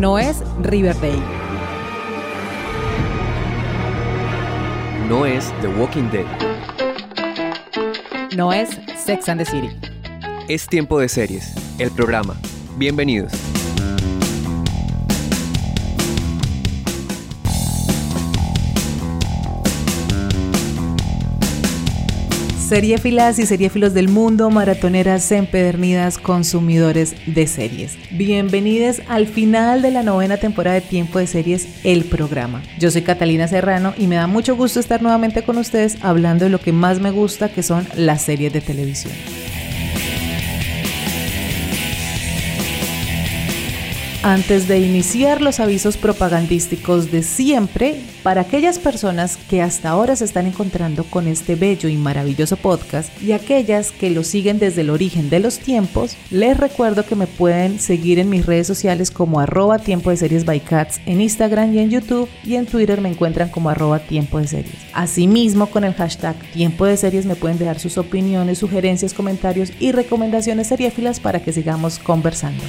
No es Riverdale. No es The Walking Dead. No es Sex and the City. Es tiempo de series, el programa. Bienvenidos. Seriefilas y seriefilos del mundo, maratoneras empedernidas, consumidores de series. Bienvenidos al final de la novena temporada de Tiempo de Series, el programa. Yo soy Catalina Serrano y me da mucho gusto estar nuevamente con ustedes hablando de lo que más me gusta, que son las series de televisión. Antes de iniciar los avisos propagandísticos de siempre, para aquellas personas que hasta ahora se están encontrando con este bello y maravilloso podcast y aquellas que lo siguen desde el origen de los tiempos, les recuerdo que me pueden seguir en mis redes sociales como arroba tiempo de series by cats en Instagram y en YouTube y en Twitter me encuentran como arroba tiempo de series. Asimismo con el hashtag tiempo de series me pueden dejar sus opiniones, sugerencias, comentarios y recomendaciones seriéfilas para que sigamos conversando.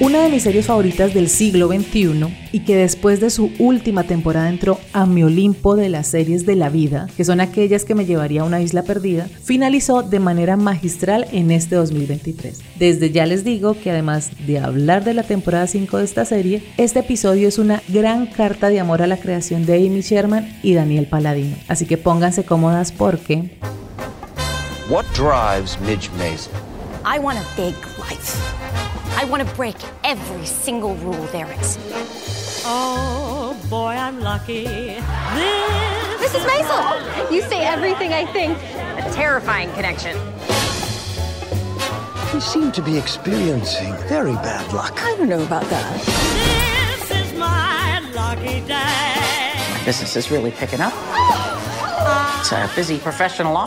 Una de mis series favoritas del siglo XXI y que después de su última temporada entró a mi Olimpo de las series de la vida, que son aquellas que me llevaría a una isla perdida, finalizó de manera magistral en este 2023. Desde ya les digo que además de hablar de la temporada 5 de esta serie, este episodio es una gran carta de amor a la creación de Amy Sherman y Daniel Paladino. Así que pónganse cómodas porque... What drives Midge Mason? I want a big life. I want to break every single rule there is. Oh, boy, I'm lucky. This Mrs. Maisel, you say everything I think. A terrifying connection. You seem to be experiencing very bad luck. I don't know about that. this is my lucky day. My business is really picking up. It's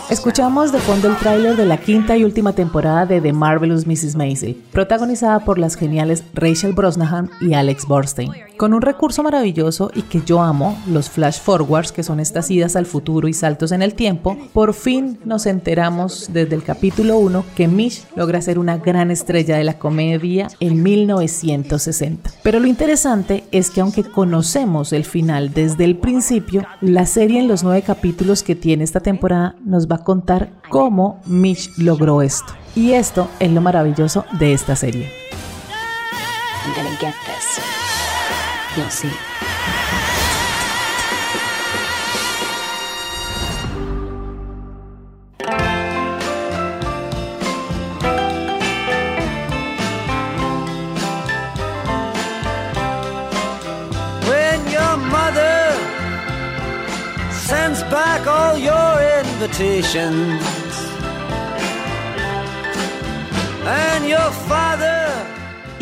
Escuchamos de fondo el tráiler de la quinta y última temporada de The Marvelous Mrs. Maisel, protagonizada por las geniales Rachel Brosnahan y Alex Borstein. Con un recurso maravilloso y que yo amo, los flash forwards, que son estas idas al futuro y saltos en el tiempo, por fin nos enteramos desde el capítulo 1 que Mish logra ser una gran estrella de la comedia en 1960. Pero lo interesante es que aunque conocemos el final desde el principio, la serie en los nueve capítulos que tiene esta temporada nos va a contar cómo Mish logró esto. Y esto es lo maravilloso de esta serie. And your father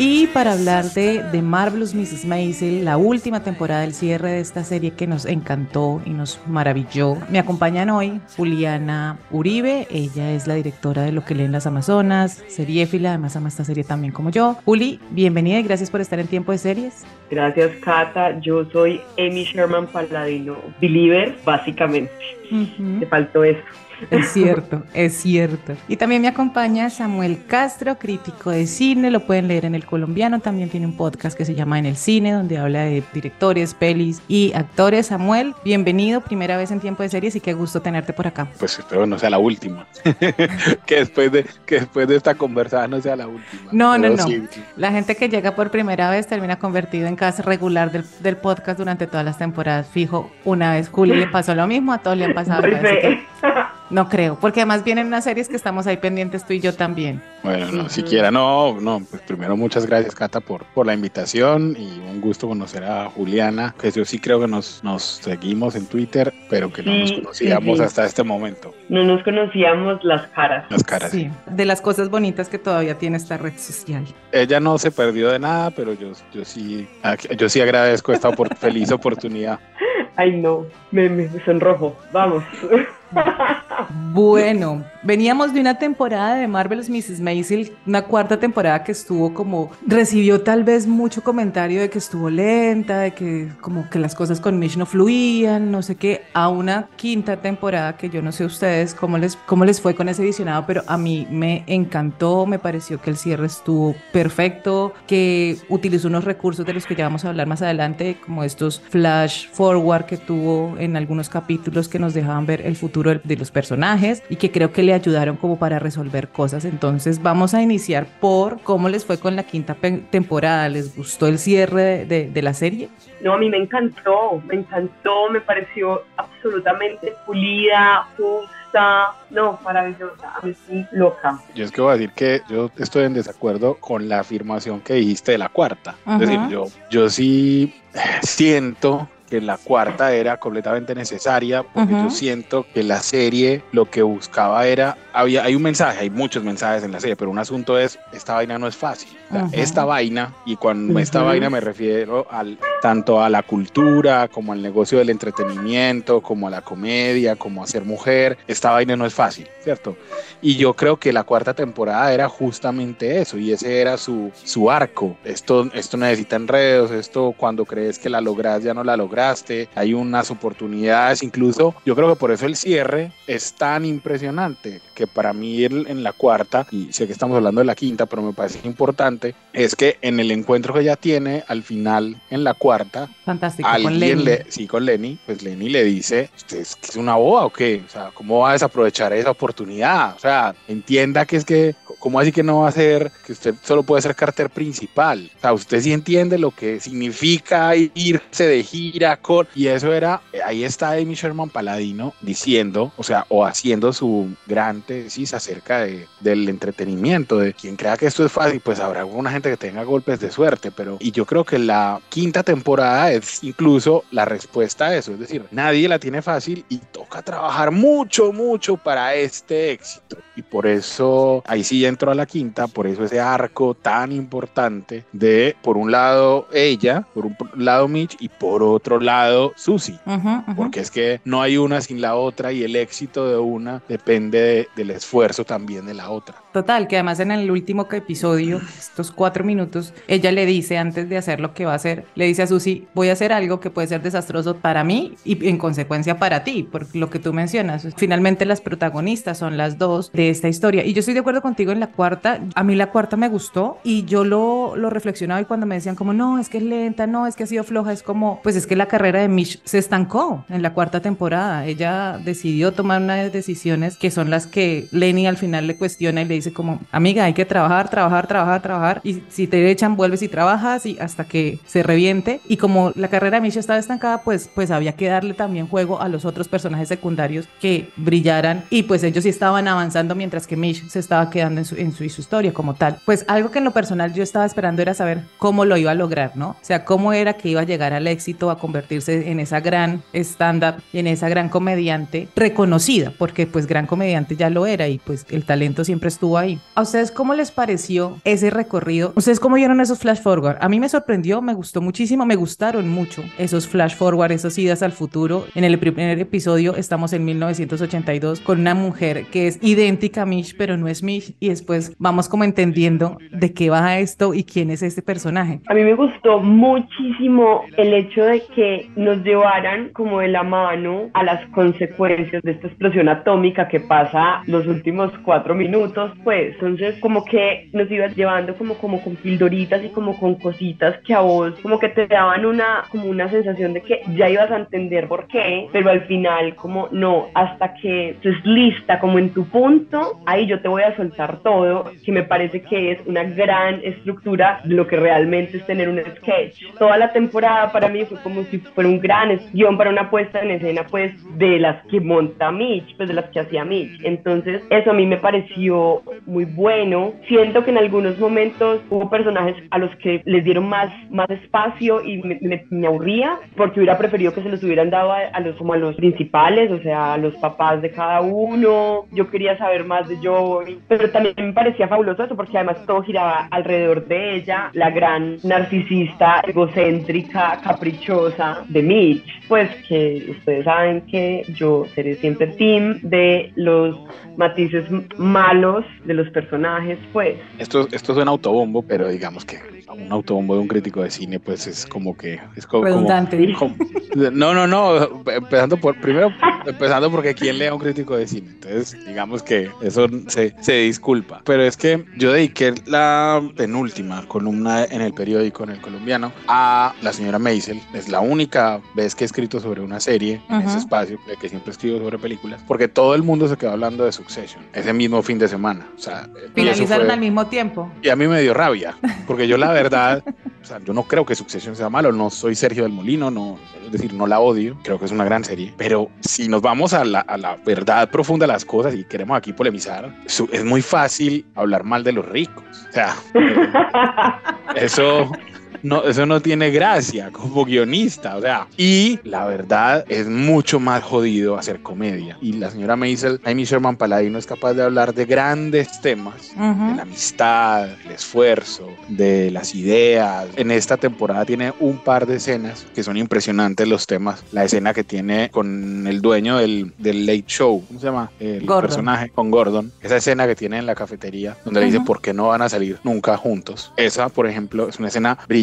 Y para hablar de The Marvelous Mrs. Maisel, la última temporada del cierre de esta serie que nos encantó y nos maravilló, me acompañan hoy Juliana Uribe. Ella es la directora de Lo que leen las Amazonas, seriéfila, además ama esta serie también como yo. Juli, bienvenida y gracias por estar en Tiempo de Series. Gracias, Cata. Yo soy Amy Sherman Paladino, believer, básicamente. Te faltó eso. Es cierto, es cierto. Y también me acompaña Samuel Castro, crítico de cine, lo pueden leer en El Colombiano, también tiene un podcast que se llama En el Cine, donde habla de directores, pelis y actores. Samuel, bienvenido, primera vez en Tiempo de Series y qué gusto tenerte por acá. Pues espero no sea la última. que, después de, que después de esta conversada no sea la última. No, no, no. sí, La gente que llega por primera vez termina convertido en casa regular del, del podcast durante todas las temporadas. Fijo, una vez Juli le pasó lo mismo, a todos le han pasado. No creo, porque además vienen unas series que estamos ahí pendientes tú y yo también. Bueno, no, siquiera, no, no, pues primero muchas gracias Cata por, por la invitación y un gusto conocer a Juliana, que yo sí creo que nos, nos seguimos en Twitter, pero que no nos conocíamos sí, sí. hasta este momento, No nos conocíamos las caras. las caras. Sí, de las cosas bonitas que todavía tiene esta red social. Ella no se perdió de nada, pero yo, yo sí, yo sí agradezco esta opor- feliz oportunidad. Ay, no, me, me sonrojo. Vamos. Bueno, veníamos de una temporada de Marvelous Mrs. Maisel, una cuarta temporada que estuvo como, recibió tal vez mucho comentario de que estuvo lenta, de que como que las cosas con Mitch no fluían, no sé qué, a una quinta temporada que yo no sé ustedes cómo les, cómo les fue con ese visionado, pero a mí me encantó, me pareció que el cierre estuvo perfecto, que utilizó unos recursos de los que ya vamos a hablar más adelante, como estos flash forward que tuvo en algunos capítulos que nos dejaban ver el futuro de los personajes y que creo que le ayudaron como para resolver cosas. Entonces vamos a iniciar por cómo les fue con la quinta temporada. ¿Les gustó el cierre de, de la serie? No, a mí me encantó, me encantó, me pareció absolutamente pulida, justa, no, maravillosa, a mí estoy loca. Yo es que voy a decir que yo estoy en desacuerdo con la afirmación que dijiste de la cuarta. Es decir, yo, yo sí siento que la cuarta era completamente necesaria porque yo siento que la serie lo que buscaba era había hay un mensaje hay muchos mensajes en la serie pero un asunto es esta vaina no es fácil. Esta vaina y cuando esta vaina me refiero al tanto a la cultura como al negocio del entretenimiento como a la comedia como a ser mujer esta vaina no es fácil cierto y yo creo que la cuarta temporada era justamente eso y ese era su su arco. Esto esto necesita enredos esto cuando crees que la logras ya no la logras hay unas oportunidades, incluso yo creo que por eso el cierre es tan impresionante, que para mí en la cuarta, y sé que estamos hablando de la quinta, pero me parece importante, es que en el encuentro que ella tiene al final, en la cuarta, Fantástico, alguien con Lenny. le, sí, con Lenny, pues Lenny le dice, ¿usted es, es una boba o qué? O sea, ¿cómo va a desaprovechar esa oportunidad? O sea, entienda que es que, ¿cómo así que no va a ser, que usted solo puede ser carter principal? O sea, usted sí entiende lo que significa irse de gira y eso era, ahí está Amy Sherman Paladino diciendo, o sea, o haciendo su gran tesis acerca de, del entretenimiento, de quien crea que esto es fácil, pues habrá alguna gente que tenga golpes de suerte, pero, y yo creo que la quinta temporada es incluso la respuesta a eso, es decir, nadie la tiene fácil y toca trabajar mucho, mucho para este éxito. Y por eso, ahí sí entro a la quinta, por eso ese arco tan importante de, por un lado, ella, por un lado Mitch y por otro lado Susie, porque es que no hay una sin la otra y el éxito de una depende de- del esfuerzo también de la otra. Total, que además en el último episodio, estos cuatro minutos, ella le dice, antes de hacer lo que va a hacer, le dice a Susi, voy a hacer algo que puede ser desastroso para mí y en consecuencia para ti, por lo que tú mencionas. Finalmente las protagonistas son las dos de esta historia. Y yo estoy de acuerdo contigo en la cuarta, a mí la cuarta me gustó y yo lo, lo reflexionaba y cuando me decían como, no, es que es lenta, no, es que ha sido floja, es como, pues es que la carrera de Mish se estancó en la cuarta temporada. Ella decidió tomar unas decisiones que son las que Lenny al final le cuestiona y le dice como, amiga, hay que trabajar, trabajar, trabajar, trabajar. Y si te echan, vuelves y trabajas y hasta que se reviente. Y como la carrera de Mish estaba estancada, pues, pues había que darle también juego a los otros personajes secundarios que brillaran. Y pues ellos sí estaban avanzando mientras que Mish se estaba quedando en su, en su, su historia como tal. Pues algo que en lo personal yo estaba esperando era saber cómo lo iba a lograr, ¿no? O sea, cómo era que iba a llegar al éxito, a convertirse en esa gran stand-up en esa gran comediante reconocida, porque pues gran comediante ya lo era y pues el talento siempre estuvo ahí. ¿A ustedes cómo les pareció ese recorrido? ¿Ustedes cómo vieron esos flash forward? A mí me sorprendió, me gustó muchísimo, me gustaron mucho esos flash forward, esas idas al futuro. En el primer episodio estamos en 1982 con una mujer que es idéntica Mish, pero no es Mish y después vamos como entendiendo de qué va esto y quién es este personaje. A mí me gustó muchísimo el hecho de que nos llevaran como de la mano a las consecuencias de esta explosión atómica que pasa los últimos cuatro minutos, pues entonces como que nos iba llevando como, como con pildoritas y como con cositas que a vos como que te daban una, como una sensación de que ya ibas a entender por qué, pero al final como no, hasta que estés lista como en tu punto, ahí yo te voy a soltar todo, que me parece que es una gran estructura de lo que realmente es tener un sketch. Toda la temporada para mí fue como si fuera un gran guion para una puesta en escena pues de las que monta Mitch, pues de las que hacía Mitch. Entonces eso a mí me pareció muy bueno. Siento que en algunos momentos hubo personajes a los que les dieron más, más espacio y me, me- me aburría porque hubiera preferido que se los hubieran dado a, a los como a los principales, o sea, a los papás de cada uno. Yo quería saber más de Joey, pero también me parecía fabuloso eso porque además todo giraba alrededor de ella, la gran narcisista, egocéntrica, caprichosa de Mitch, pues que ustedes saben que yo seré siempre team de los matices malos de los personajes, pues. Esto, esto es un autobombo, pero digamos que un autobombo de un crítico de cine, pues es como que es como, Redundante. como- no, no, no, empezando por primero empezando porque quién lee a un crítico de cine, entonces digamos que eso se, se disculpa, pero es que yo dediqué la penúltima columna en el periódico en el colombiano a la señora Maisel, es la única vez que he escrito sobre una serie en Ujú. ese espacio, de que siempre escribo sobre películas, porque todo el mundo se quedó hablando de Succession ese mismo fin de semana, o sea, Finalizaron fue- al mismo tiempo. y a mí me dio rabia, porque yo la verdad, o sea, yo no creo que Succession sea malo, no soy Sergio del Molino, no, es decir, no la odio, creo que es una gran serie, pero si nos vamos a la, a la verdad profunda de las cosas y queremos aquí polemizar, es muy fácil hablar mal de los ricos, o sea, eso... No, eso no tiene gracia como guionista, o sea, y la verdad es mucho más jodido hacer comedia. Y la señora Maisel, Amy Sherman Paladino es capaz de hablar de grandes temas de la amistad, el esfuerzo, de las ideas. En esta temporada tiene un par de escenas que son impresionantes los temas. La escena que tiene con el dueño del, del Late Show, ¿cómo se llama? El Gordon. personaje con Gordon. Esa escena que tiene en la cafetería donde le dice por qué no van a salir nunca juntos. Esa, por ejemplo, es una escena brillante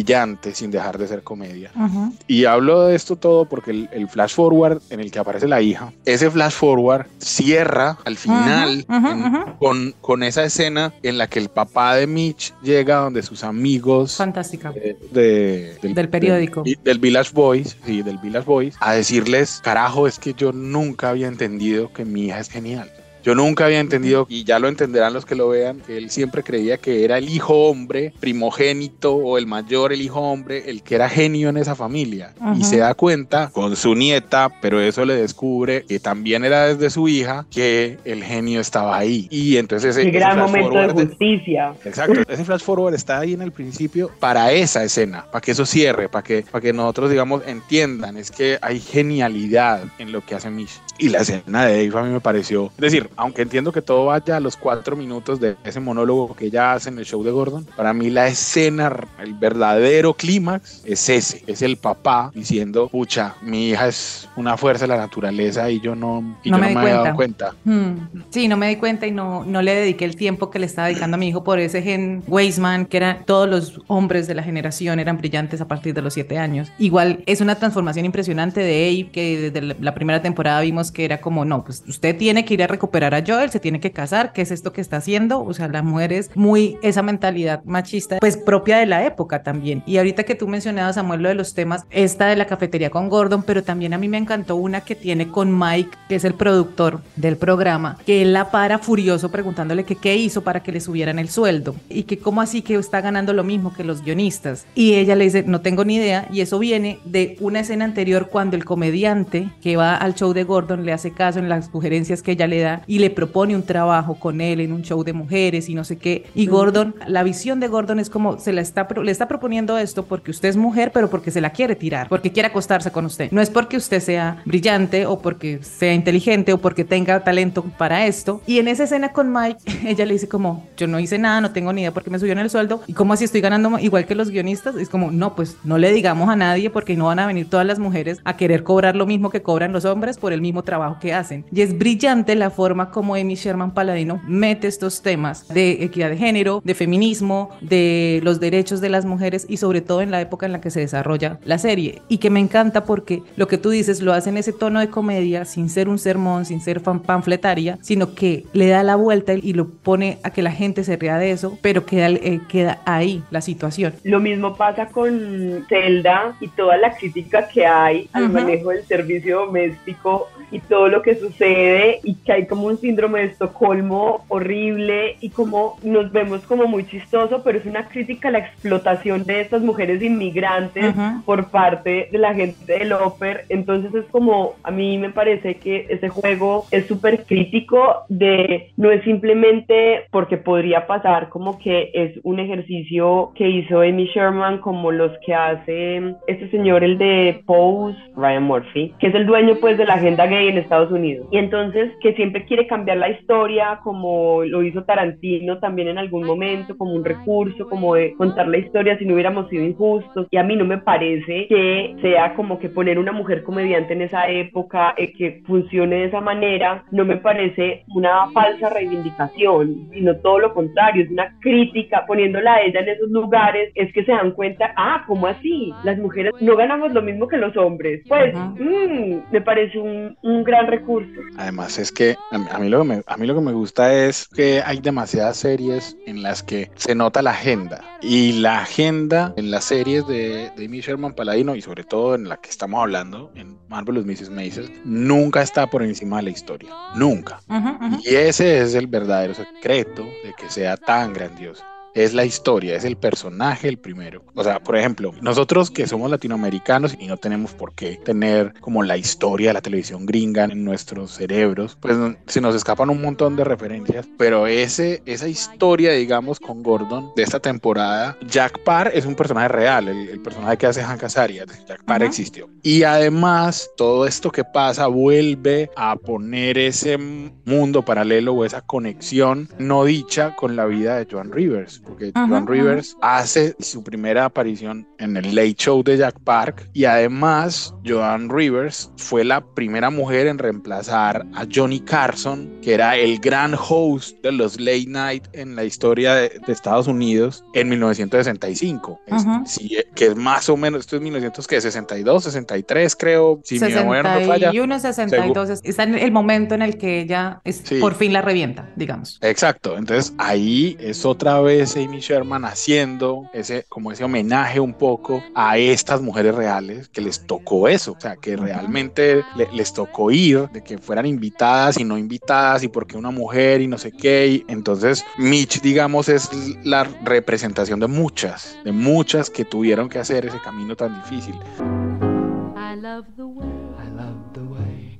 sin dejar de ser comedia. Ujú. Y hablo de esto todo porque el, el flash forward en el que aparece la hija, ese flash forward cierra al final Ujú, ujú, en- ujú. Con, con esa escena en la que el papá de Mitch llega donde sus amigos Fantástica. de- de- Del periódico. Del, del Village Boys, sí, del Village Boys, a decirles, carajo, es que yo nunca había entendido que mi hija es genial. Yo nunca había entendido, y ya lo entenderán los que lo vean, que él siempre creía que era el hijo hombre primogénito o el mayor, el hijo hombre, el que era genio en esa familia. Y se da cuenta con su nieta, pero eso le descubre que también era desde su hija, que el genio estaba ahí. Y entonces ese, ese gran flash momento de forward de- justicia. Exacto, ese flash forward está ahí en el principio para esa escena, para que eso cierre, para que, para que nosotros, digamos, entiendan, es que hay genialidad en lo que hace Mish. Y la escena de Dave a mí me pareció, es decir, aunque entiendo que todo vaya a los cuatro minutos de ese monólogo que ella hace en el show de Gordon, para mí la escena, el verdadero clímax es ese, es el papá diciendo, pucha, mi hija es una fuerza de la naturaleza y yo no, y No yo me no me había cuenta. dado cuenta. Mm, Sí, no me di cuenta y no, no le dediqué el tiempo que le estaba dedicando a mi hijo por ese gen Weisman, que era todos los hombres de la generación eran brillantes a partir de los siete años. Igual es una transformación impresionante de Abe, que desde la primera temporada vimos que era como, no, pues usted tiene que ir a recuperar a Joel, se tiene que casar, ¿qué es esto que está haciendo? O sea, la mujer es muy esa mentalidad machista, pues propia de la época también. Y ahorita que tú mencionabas, Samuel, lo de los temas, esta de la cafetería con Gordon, pero también a mí me encantó una que tiene con Mike, que es el productor del programa, que él la para furioso preguntándole que qué hizo para que le subieran el sueldo y que cómo así que está ganando lo mismo que los guionistas. Y ella le dice, no tengo ni idea, y eso viene de una escena anterior cuando el comediante que va al show de Gordon le hace caso en las sugerencias que ella le da y le propone un trabajo con él en un show de mujeres y no sé qué. Y Gordon, la visión de Gordon es como se la está, le está proponiendo esto porque usted es mujer, pero porque se la quiere tirar, porque quiere acostarse con usted. No es porque usted sea brillante o porque sea inteligente o porque tenga talento para esto. Y en esa escena con Mike, ella le dice como, yo no hice nada, no tengo ni idea porque me subieron el sueldo. ¿Y cómo así estoy ganando igual que los guionistas? Es como, no, pues no le digamos a nadie porque no van a venir todas las mujeres a querer cobrar lo mismo que cobran los hombres por el mismo trabajo que hacen. Y es brillante la forma como Amy Sherman Paladino mete estos temas de equidad de género, de feminismo, de los derechos de las mujeres y sobre todo en la época en la que se desarrolla la serie. Y que me encanta porque lo que tú dices lo hace en ese tono de comedia, sin ser un sermón, sin ser panfletaria, sino que le da la vuelta y lo pone a que la gente se ría de eso, pero queda, eh, queda ahí la situación. Lo mismo pasa con Zelda y toda la crítica que hay al Ujú. manejo del servicio doméstico y todo lo que sucede y que hay como un síndrome de Estocolmo horrible y como nos vemos como muy chistoso, pero es una crítica a la explotación de estas mujeres inmigrantes Ujú. por parte de la gente del Oper. Entonces es como, a mí me parece que ese juego es súper crítico de, no es simplemente porque podría pasar como que es un ejercicio que hizo Amy Sherman como los que hace este señor, el de Pose, Ryan Murphy, que es el dueño pues de la agenda gay en Estados Unidos. Y entonces que siempre quiere cambiar la historia como lo hizo Tarantino también en algún momento, como un recurso, como de contar la historia si no hubiéramos sido injustos. Y a mí no me parece que sea como que poner una mujer comediante en esa época, eh, que funcione de esa manera, no me parece una falsa reivindicación, sino todo lo contrario, es una crítica, poniéndola a ella en esos lugares, es que se dan cuenta, ah, ¿cómo así? Las mujeres no ganamos lo mismo que los hombres. Pues, mmm, me parece un, un, gran recurso. Además es que a mí, lo que me, a mí lo que me gusta es que hay demasiadas series en las que se nota la agenda y la agenda en las series de, de Amy Sherman Paladino y sobre todo en la que estamos hablando, en Marvelous Mrs. Maisel, nunca está por encima de la historia. Nunca. Uh -huh, uh -huh. Y ese es el verdadero secreto de que sea tan grandioso es la historia, es el personaje el primero. O sea, por ejemplo, nosotros que somos latinoamericanos y no tenemos por qué tener como la historia de la televisión gringa en nuestros cerebros, pues se nos escapan un montón de referencias, pero ese, esa historia, digamos, con Gordon de esta temporada, Jack Parr es un personaje real, el, el personaje que hace Hank Azaria, Jack Parr uh -huh. existió. Y además, todo esto que pasa vuelve a poner ese mundo paralelo o esa conexión no dicha con la vida de Joan Rivers porque -huh, Joan Rivers hace su primera aparición en el Late Show de Jack Park y además Joan Rivers fue la primera mujer en reemplazar a Johnny Carson, que era el gran host de los Late Night en la historia de, de Estados Unidos en 1965, uh -huh. es, sí, que es más o menos, esto es 1962, 63 creo, si 61, mi no falla. 62, está en el momento en el que ella es, sí. por fin la revienta, digamos. Exacto, entonces ahí es otra vez Amy Sherman haciendo ese, como ese homenaje un poco a estas mujeres reales que les tocó eso, o sea, que realmente le, les tocó ir, de que fueran invitadas y no invitadas y porque una mujer y no sé qué. Y entonces Mitch, digamos, es la representación de muchas, de muchas que tuvieron que hacer ese camino tan difícil. I love the way, I love the way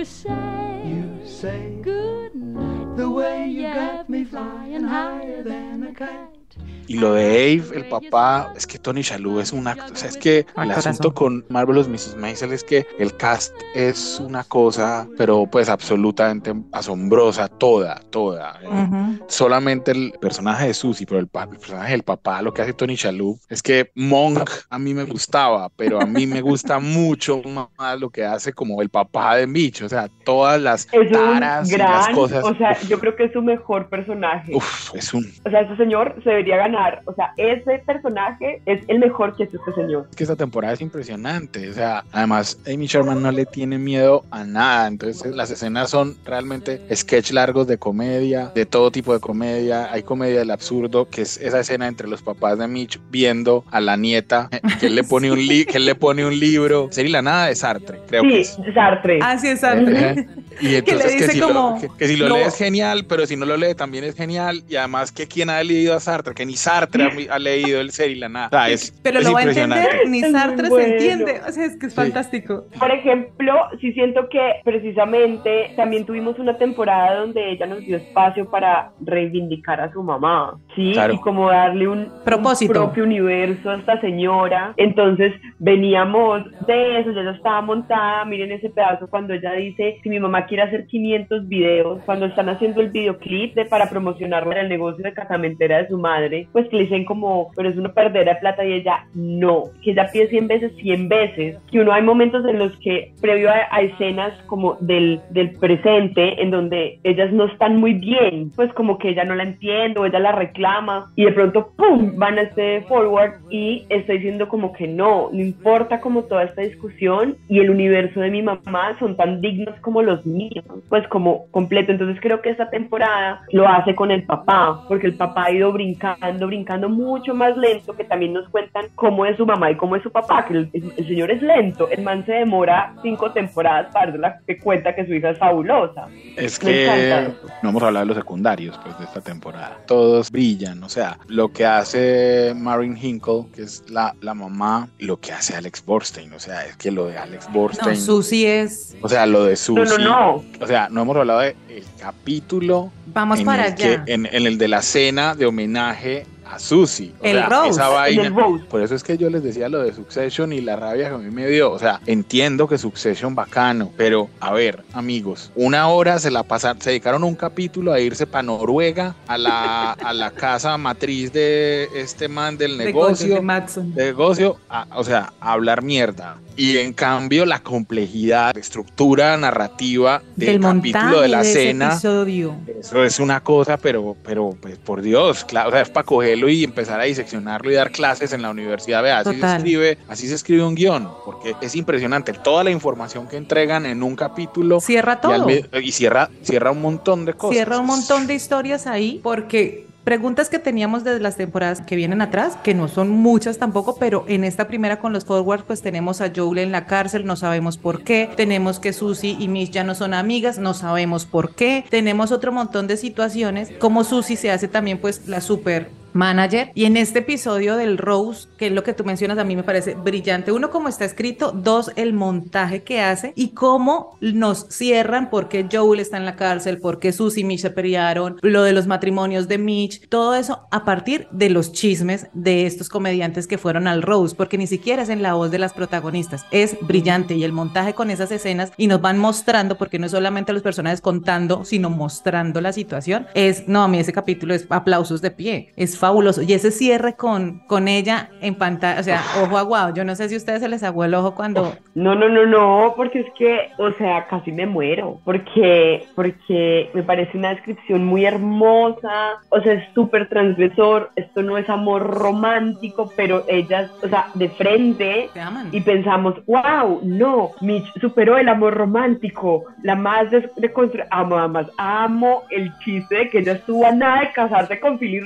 you say, you say good night, the way you got me flying higher than a kite. Y lo de Ave, el papá, es que Tony Shalhoub es un acto. O sea, es que el asunto con Marvelous Mrs. Maisel es que el cast es una cosa, pero pues absolutamente asombrosa, toda, toda. Uh -huh. Solamente el personaje de Susie, pero el, el, personaje del papá, lo que hace Tony Shalhoub, es que Monk a mí me gustaba, pero a mí me gusta mucho más lo que hace como el papá de Mitch. O sea, todas las es taras gran, y las cosas. O sea, uf. yo creo que es su mejor personaje. Uf, es un. O sea, ese señor se debería ganar o sea, ese personaje es el mejor que es este señor. Es que esta temporada es impresionante. O sea, además, Amy Sherman no le tiene miedo a nada. Entonces, las escenas son realmente sketch largos de comedia, de todo tipo de comedia. Hay comedia del absurdo, que es esa escena entre los papás de Mitch viendo a la nieta, que él le pone un, li que él le pone un libro. Sería la nada de Sartre, creo sí, que es. Sartre. Ah, sí, es Sartre. Eh, y entonces que, que, si como, lo, que, que, si lo, lee es genial, pero si no lo lee también es genial. Y además que quien ha leído a Sartre, que ni Sartre ha, ha leído el ser y la nada. O sea, es, pero es lo va a entender, ni Sartre bueno. se entiende. O sea, es que es sí. fantástico. Por ejemplo, sí siento que precisamente también tuvimos una temporada donde ella nos dio espacio para reivindicar a su mamá, ¿sí? Claro. Y como darle un, Propósito. un propio universo a esta señora. Entonces veníamos de eso, ya ya estaba montada. Miren ese pedazo cuando ella dice: Si mi mamá quiere hacer 500 videos, cuando están haciendo el videoclip de, para promocionarle el negocio de casamentera de su madre, pues que le dicen como, pero es una perdera de plata y ella no, que ella pide 100 veces, 100 veces, que uno hay momentos en los que previo a, a escenas como del, del, presente, en donde ellas no están muy bien, pues como que ella no la entiende o ella la reclama y de pronto, ¡pum!, van a este forward y estoy diciendo como que no, no importa como toda esta discusión y el universo de mi mamá son tan dignos como los míos, pues como completo, entonces creo que esta temporada lo hace con el papá, porque el papá ha ido brincando, brincando mucho más lento, que también nos cuentan cómo es su mamá y cómo es su papá, que el, el, el señor es lento, el man se demora cinco temporadas para la que cuenta que su hija es fabulosa. Es que no hemos hablado de los secundarios pues, de esta temporada. Todos brillan, o sea, lo que hace Marin Hinkle, que es la, la mamá, lo que hace Alex Borstein, o sea, es que lo de Alex Borstein. No, Susie es. O sea, lo de Susie. No, no, no. O sea, no hemos hablado del de capítulo. Vamos para allá. Que, en, en el de la cena de homenaje a Susie. el Rose. vaina. Por eso es que yo les decía lo de Succession y la rabia que a mí me dio. O sea, entiendo que Succession bacano, pero a ver, amigos, una hora se la pasaron, se dedicaron un capítulo a irse para Noruega, a la, a la casa matriz de este man del negocio. De, negocio, o sea, a hablar mierda. Y en cambio, la complejidad, la estructura narrativa del, capítulo de la cena. Eso es una cosa, pero, pero pues por Dios, claro, o sea, es para cogerlo y empezar a diseccionarlo y dar clases en la universidad. Vea, así se escribe, así se escribe un guion, porque es impresionante toda la información que entregan en un capítulo. Cierra todo. Y, cierra, cierra un montón de cosas. Cierra un montón de historias ahí, porque Preguntas que teníamos desde las temporadas que vienen atrás, que no son muchas tampoco, pero en esta primera con los forwards, pues tenemos a Joel en la cárcel, no sabemos por qué. Tenemos que Susie y Mish ya no son amigas, no sabemos por qué. Tenemos otro montón de situaciones, como Susie se hace también pues la super manager. Y en este episodio del Rose, que es lo que tú mencionas, a mí me parece brillante. Uno, como está escrito. Dos, el montaje que hace y cómo nos cierran porque Joel está en la cárcel, porque Susie y Mitch se pelearon, lo de los matrimonios de Mitch, todo eso a partir de los chismes de estos comediantes que fueron al Rose, porque ni siquiera es en la voz de las protagonistas. Es brillante y el montaje con esas escenas y nos van mostrando, porque no es solamente los personajes contando, sino mostrando la situación. Es, no, a mí ese capítulo es aplausos de pie. Es fabuloso. Y ese cierre con, con ella en pantalla, o sea, ojo aguado. Yo no sé si a ustedes se les aguó el ojo cuando. No, no, no, no, porque es que, o sea, casi me muero. Porque, porque me parece una descripción muy hermosa. O sea, es súper transgresor. Esto no es amor romántico, pero ellas, o sea, de frente. Y pensamos, wow, no, Mitch superó el amor romántico. La más de, de amo, amo, amo el chiste de que ella estuvo a nada de casarse con Philip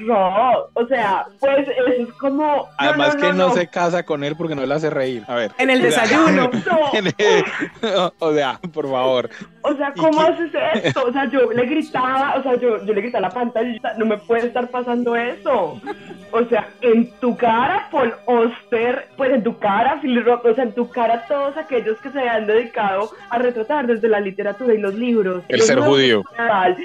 O sea, pues eso es como. Además que no, se casa con él porque no le hace reír. A ver. En el desayuno. o sea, por favor. O sea, ¿cómo haces esto? O sea, yo le gritaba, o sea, yo, yo le gritaba a la pantalla, no me puede estar pasando eso. O sea, en tu cara, Paul Oster, pues en tu cara, Phil Rock, o sea, en tu cara todos aquellos que se han dedicado a retratar desde la literatura y los libros. El ser judío.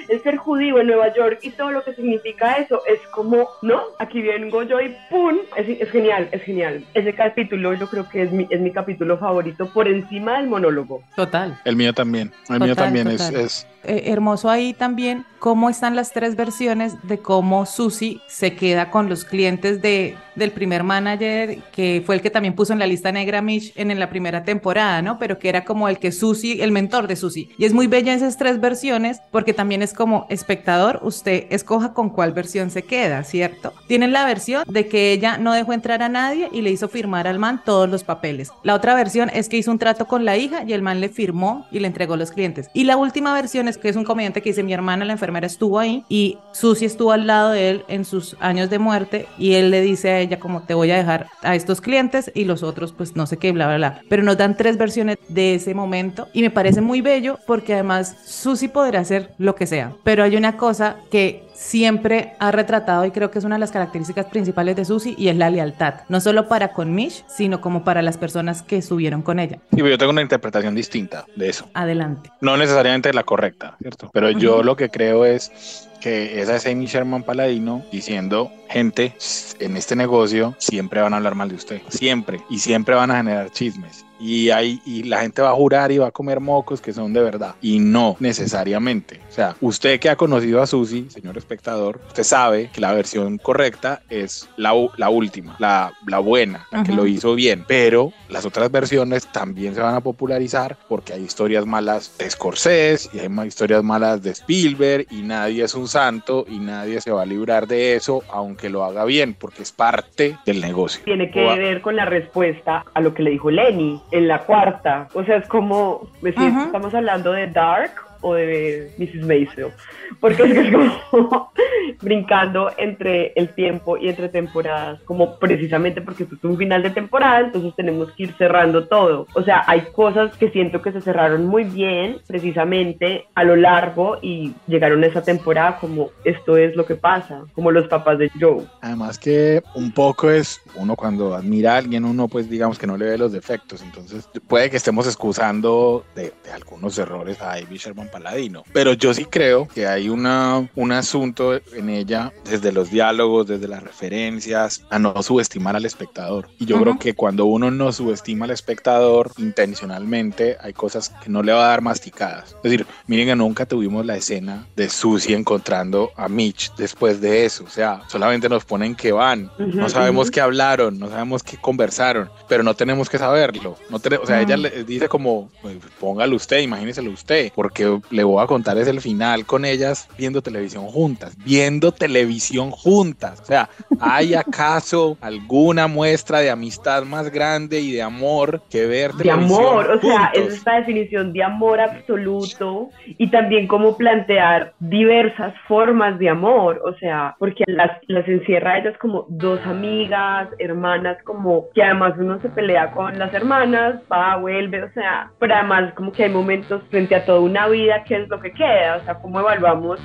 El ser judío en Nueva York y todo lo que significa eso es como ¿no? Aquí vengo yo y ¡pum! Es, genial, es genial. Ese capítulo yo creo que es mi, es mi capítulo favorito por encima del monólogo. Total. El mío también. El mío también es eh, hermoso ahí también cómo están las tres versiones de cómo Susi se queda con los clientes de, del primer manager, que fue el que también puso en la lista negra Mitch en, en la primera temporada, ¿no? Pero que era como el que Susi, el mentor de Susi. Y es muy bella esas tres versiones porque también es como espectador, usted escoja con cuál versión se queda, ¿cierto? Tienen la versión de que ella no dejó entrar a nadie y le hizo firmar al man todos los papeles. La otra versión es que hizo un trato con la hija y el man le firmó y le entregó los clientes. Y la última versión que es un comediante que dice, mi hermana, la enfermera, estuvo ahí y Susie estuvo al lado de él en sus años de muerte y él le dice a ella como te voy a dejar a estos clientes y los otros pues no sé qué, bla, bla, bla. Pero nos dan tres versiones de ese momento y me parece muy bello porque además Susie podrá hacer lo que sea. Pero hay una cosa que siempre ha retratado y creo que es una de las características principales de Susie y es la lealtad, no solo para con Mish, sino como para las personas que estuvieron con ella. Sí, yo tengo una interpretación distinta de eso. Adelante. No necesariamente la correcta, ¿cierto? Pero yo lo que creo es que esa es Amy Sherman Paladino diciendo, gente, en este negocio siempre van a hablar mal de usted, siempre, y siempre van a generar chismes y, hay, y la gente va a jurar y va a comer mocos que son de verdad. Y no necesariamente. O sea, usted que ha conocido a Susi, señor espectador, usted sabe que la versión correcta es la, la última, la, la buena, la que lo hizo bien. Pero las otras versiones también se van a popularizar porque hay historias malas de Scorsese y hay historias malas de Spielberg y nadie es un santo y nadie se va a librar de eso aunque lo haga bien porque es parte del negocio. Tiene que ver con la respuesta a lo que le dijo Lenny en la cuarta. O sea, es como, estamos hablando de Dark o de Mrs. Maisel, porque es que es como brincando entre el tiempo y entre temporadas, como precisamente porque esto es un final de temporada, entonces tenemos que ir cerrando todo. O sea, hay cosas que siento que se cerraron muy bien precisamente a lo largo y llegaron a esa temporada como esto es lo que pasa, como los papás de Joe. Además que un poco es, uno cuando admira a alguien, uno pues digamos que no le ve los defectos, entonces puede que estemos excusando de, algunos errores a Ivy Sherman Paladino. Pero yo sí creo que hay una, un asunto en ella, desde los diálogos, desde las referencias, a no subestimar al espectador. Y yo creo que cuando uno no subestima al espectador intencionalmente, hay cosas que no le va a dar masticadas. Es decir, miren que nunca tuvimos la escena de Susie encontrando a Mitch después de eso. O sea, solamente nos ponen que van, no sabemos qué hablaron, no sabemos qué conversaron, pero no tenemos que saberlo. No o sea, ella le dice como, pues, póngalo usted, imagínenselo usted, porque le voy a contar es el final con ellas viendo televisión juntas, viendo televisión juntas. O sea, ¿hay acaso alguna muestra de amistad más grande y de amor que ver televisión De amor, o sea, es esta definición de amor absoluto y también cómo plantear diversas formas de amor, o sea, porque las, las encierra ellas como dos amigas, hermanas, como que además uno se pelea con las hermanas, va, vuelve, o sea, pero además como que hay momentos frente a toda una vida, ¿qué es lo que queda? O sea, ¿cómo evaluamos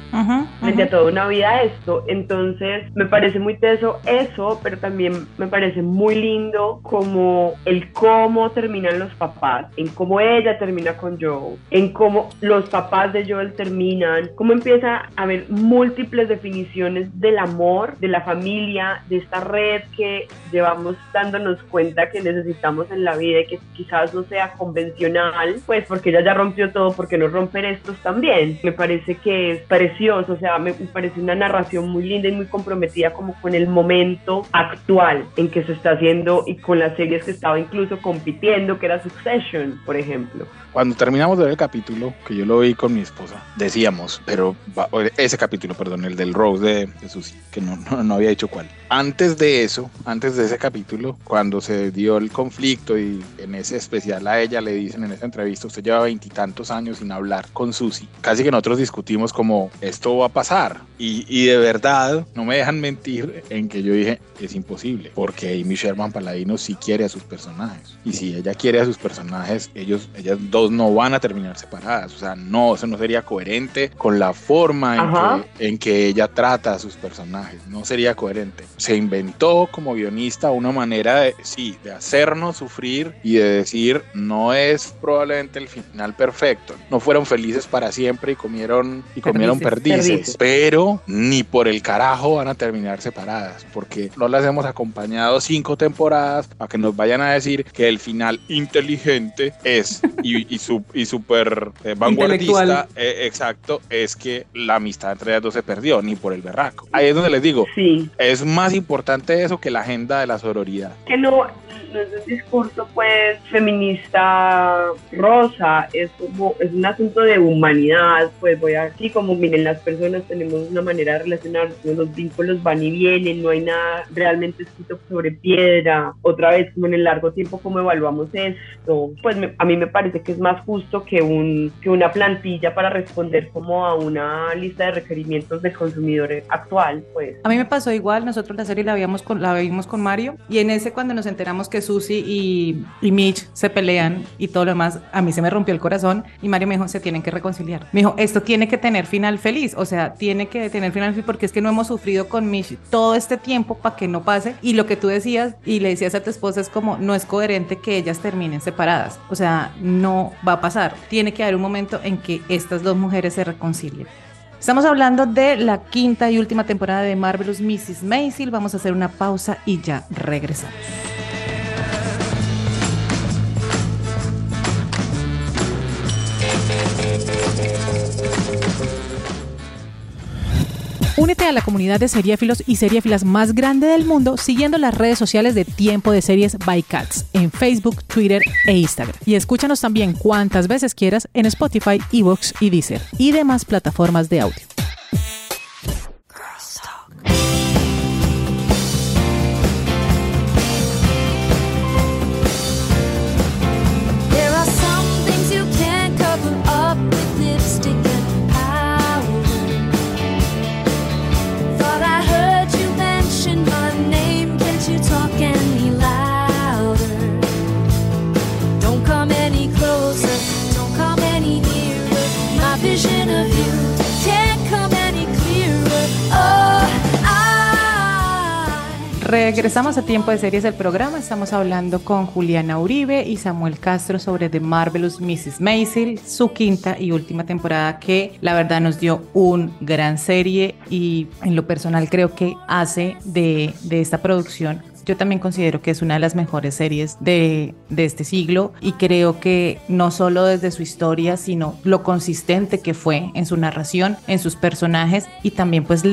frente a toda una vida esto? Entonces, me parece muy teso eso, pero también me parece muy lindo como el cómo terminan los papás, en cómo ella termina con Joe, en cómo los papás de Joel terminan, cómo empieza a haber múltiples definiciones del amor, de la familia, de esta red que llevamos dándonos cuenta que necesitamos en la vida y que quizás no sea convencional, pues porque ella ya rompió todo, porque no romper estos también. Me parece que es precioso, o sea, me parece una narración muy linda y muy comprometida como con el momento actual en que se está haciendo y con las series que estaba incluso compitiendo, que era Succession, por ejemplo. Cuando terminamos de ver el capítulo, que yo lo vi con mi esposa, decíamos, pero ese capítulo, perdón, el del Rose de, de que no, no, había dicho cuál. Antes de eso, antes de ese capítulo, cuando se dio el conflicto y en ese especial a ella le dicen en esa entrevista, usted lleva veintitantos años sin hablar con Susi, casi que nosotros discutimos como esto va a pasar. Y, y de verdad, no me dejan mentir en que yo dije, es imposible, porque Amy Sherman Paladino sí quiere a sus personajes. Y si ella quiere a sus personajes, ellos, ellas dos no van a terminar separadas. O sea, no, eso no sería coherente con la forma en que, ella trata a sus personajes. No sería coherente. Se inventó como guionista una manera de, sí, de hacernos sufrir y de decir, no es probablemente el final perfecto. No fueron felices para siempre y comieron, y comieron perdices, pero ni por el carajo van a terminar separadas, porque no las hemos acompañado cinco temporadas para que nos vayan a decir que el final inteligente es y, y, súper eh, vanguardista, eh, exacto, es que la amistad entre ellas dos se perdió, ni por el berraco. Ahí es donde les digo, sí. es más importante eso que la agenda de la sororidad. Que no, no es un discurso pues feminista rosa, es como, es un asunto de humanidad, pues voy aquí como miren las personas tenemos una manera de relacionarnos, los vínculos van y vienen, no hay nada realmente escrito sobre piedra, otra vez como en el largo tiempo cómo evaluamos esto, pues a mí me parece que es más justo que, un, que una plantilla para responder como a una lista de requerimientos del consumidor actual, pues. A mí me pasó igual, nosotros la serie la, habíamos con, la vimos con Mario y en ese cuando nos enteramos que Susie y, y Mitch se pelean y todo lo demás, a mí se me rompió el corazón y Mario me dijo, se tienen que reconciliar. Me dijo, esto tiene que tener final feliz, o sea, tiene que tener final feliz porque es que no hemos sufrido con Mitch todo este tiempo para que no pase y lo que tú decías y le decías a tu esposa es como, no es coherente que ellas terminen separadas, o sea, no va a pasar. Tiene que haber un momento en que estas dos mujeres se reconcilien. Estamos hablando de la quinta y última temporada de Marvelous Mrs. Maisel. Vamos a hacer una pausa y ya regresamos. Únete a la comunidad de seriéfilos y seriéfilas más grande del mundo siguiendo las redes sociales de Tiempo de Series by Cats en Facebook, Twitter e Instagram. Y escúchanos también cuantas veces quieras en Spotify, Evox y Deezer y demás plataformas de audio. Regresamos a Tiempo de Series del programa. Estamos hablando con Juliana Uribe y Samuel Castro sobre The Marvelous Mrs. Maisel, su quinta y última temporada que la verdad nos dio un gran serie y en lo personal creo que hace de, de esta producción yo también considero que es una de las mejores series de, de, este siglo y creo que no solo desde su historia, sino lo consistente que fue en su narración, en sus personajes y también pues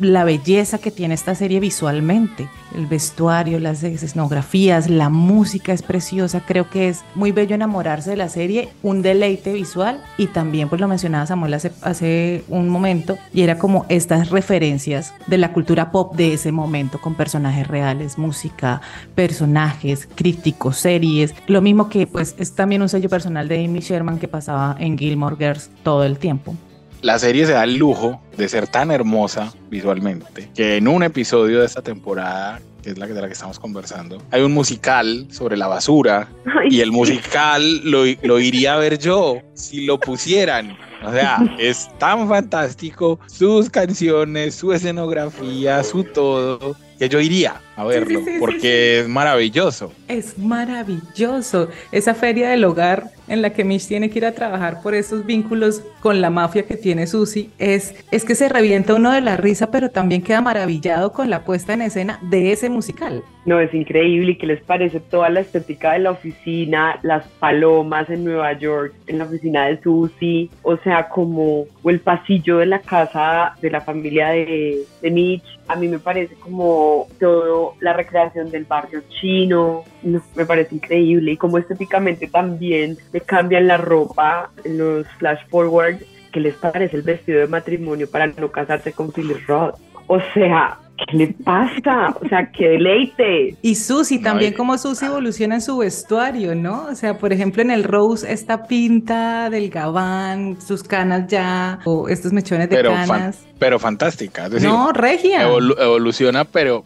la belleza que tiene esta serie visualmente. El vestuario, las escenografías, la música es preciosa. Creo que es muy bello enamorarse de la serie, un deleite visual y también, pues lo mencionaba Samuel hace, hace un momento, y era como estas referencias de la cultura pop de ese momento con personajes reales, música, personajes, críticos, series. Lo mismo que pues es también un sello personal de Amy Sherman que pasaba en Gilmore Girls todo el tiempo la serie se da el lujo de ser tan hermosa visualmente que en un episodio de esta temporada que es la de la que estamos conversando, hay un musical sobre la basura y el musical lo, lo iría a ver yo si lo pusieran. O sea, es tan fantástico sus canciones, su escenografía, su todo, que yo iría a verlo, porque es maravilloso. Es maravilloso. Esa feria del hogar en la que Mish tiene que ir a trabajar por esos vínculos con la mafia que tiene Susie, es, es que se revienta uno de la risa, pero también queda maravillado con la puesta en escena de ese musical. No, es increíble. ¿Y qué les parece toda la estética de la oficina, las palomas en Nueva York, en la oficina de Susie? O sea, como el pasillo de la casa de la familia de, de Mitch. A mí me parece como todo la recreación del barrio chino, me parece increíble y como estéticamente también le cambian la ropa en los flash forward, que les parece el vestido de matrimonio para no casarse con Philip Roth. O sea, ¿Qué le pasa? O sea, qué deleite. Y Susi, también como Susi evoluciona en su vestuario, ¿no? O sea, por ejemplo, en el Rose, esta pinta del gabán, sus canas ya, o estos mechones de canas. pero fantástica. no, regia. evoluciona, pero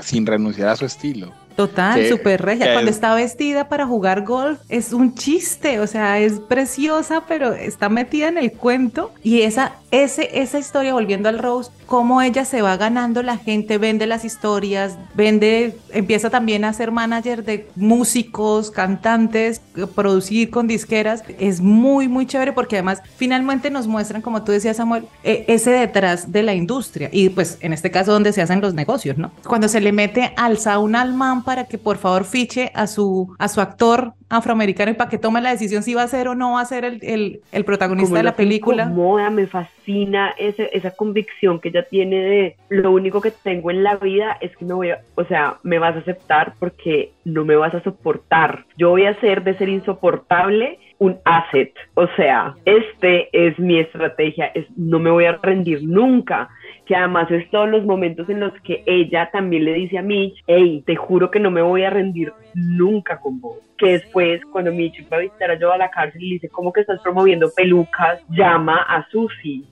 sin renunciar a su estilo. Total, súper regia. Cuando está vestida para jugar golf es un chiste, o sea, es preciosa, pero está metida en el cuento. Y esa, ese, esa historia, volviendo al Rose, cómo ella se va ganando la gente, vende las historias, vende, empieza también a ser manager de músicos, cantantes, producir con disqueras. Es muy, muy chévere porque además finalmente nos muestran, como tú decías, Samuel, e, ese detrás de la industria. Y pues en este caso donde se hacen los negocios, ¿no? Cuando se le mete alza un alma para que por favor fiche a su, a su actor afroamericano y para que tome la decisión si va a ser o no va a ser el, el, protagonista de la película. Me me fascina ese, esa convicción que ella tiene de lo único que tengo en la vida es que me voy a, o sea, me vas a aceptar porque no me vas a soportar. Yo voy a hacer de ser insoportable un asset. O sea, este es mi estrategia, es no me voy a rendir nunca que además es todos los momentos en los que ella también le dice a Mitch, hey, te juro que no me voy a rendir nunca con vos. Que después, cuando Mitch va a visitar a Joe a la cárcel y dice, ¿cómo que estás promoviendo pelucas? Llama a Susie.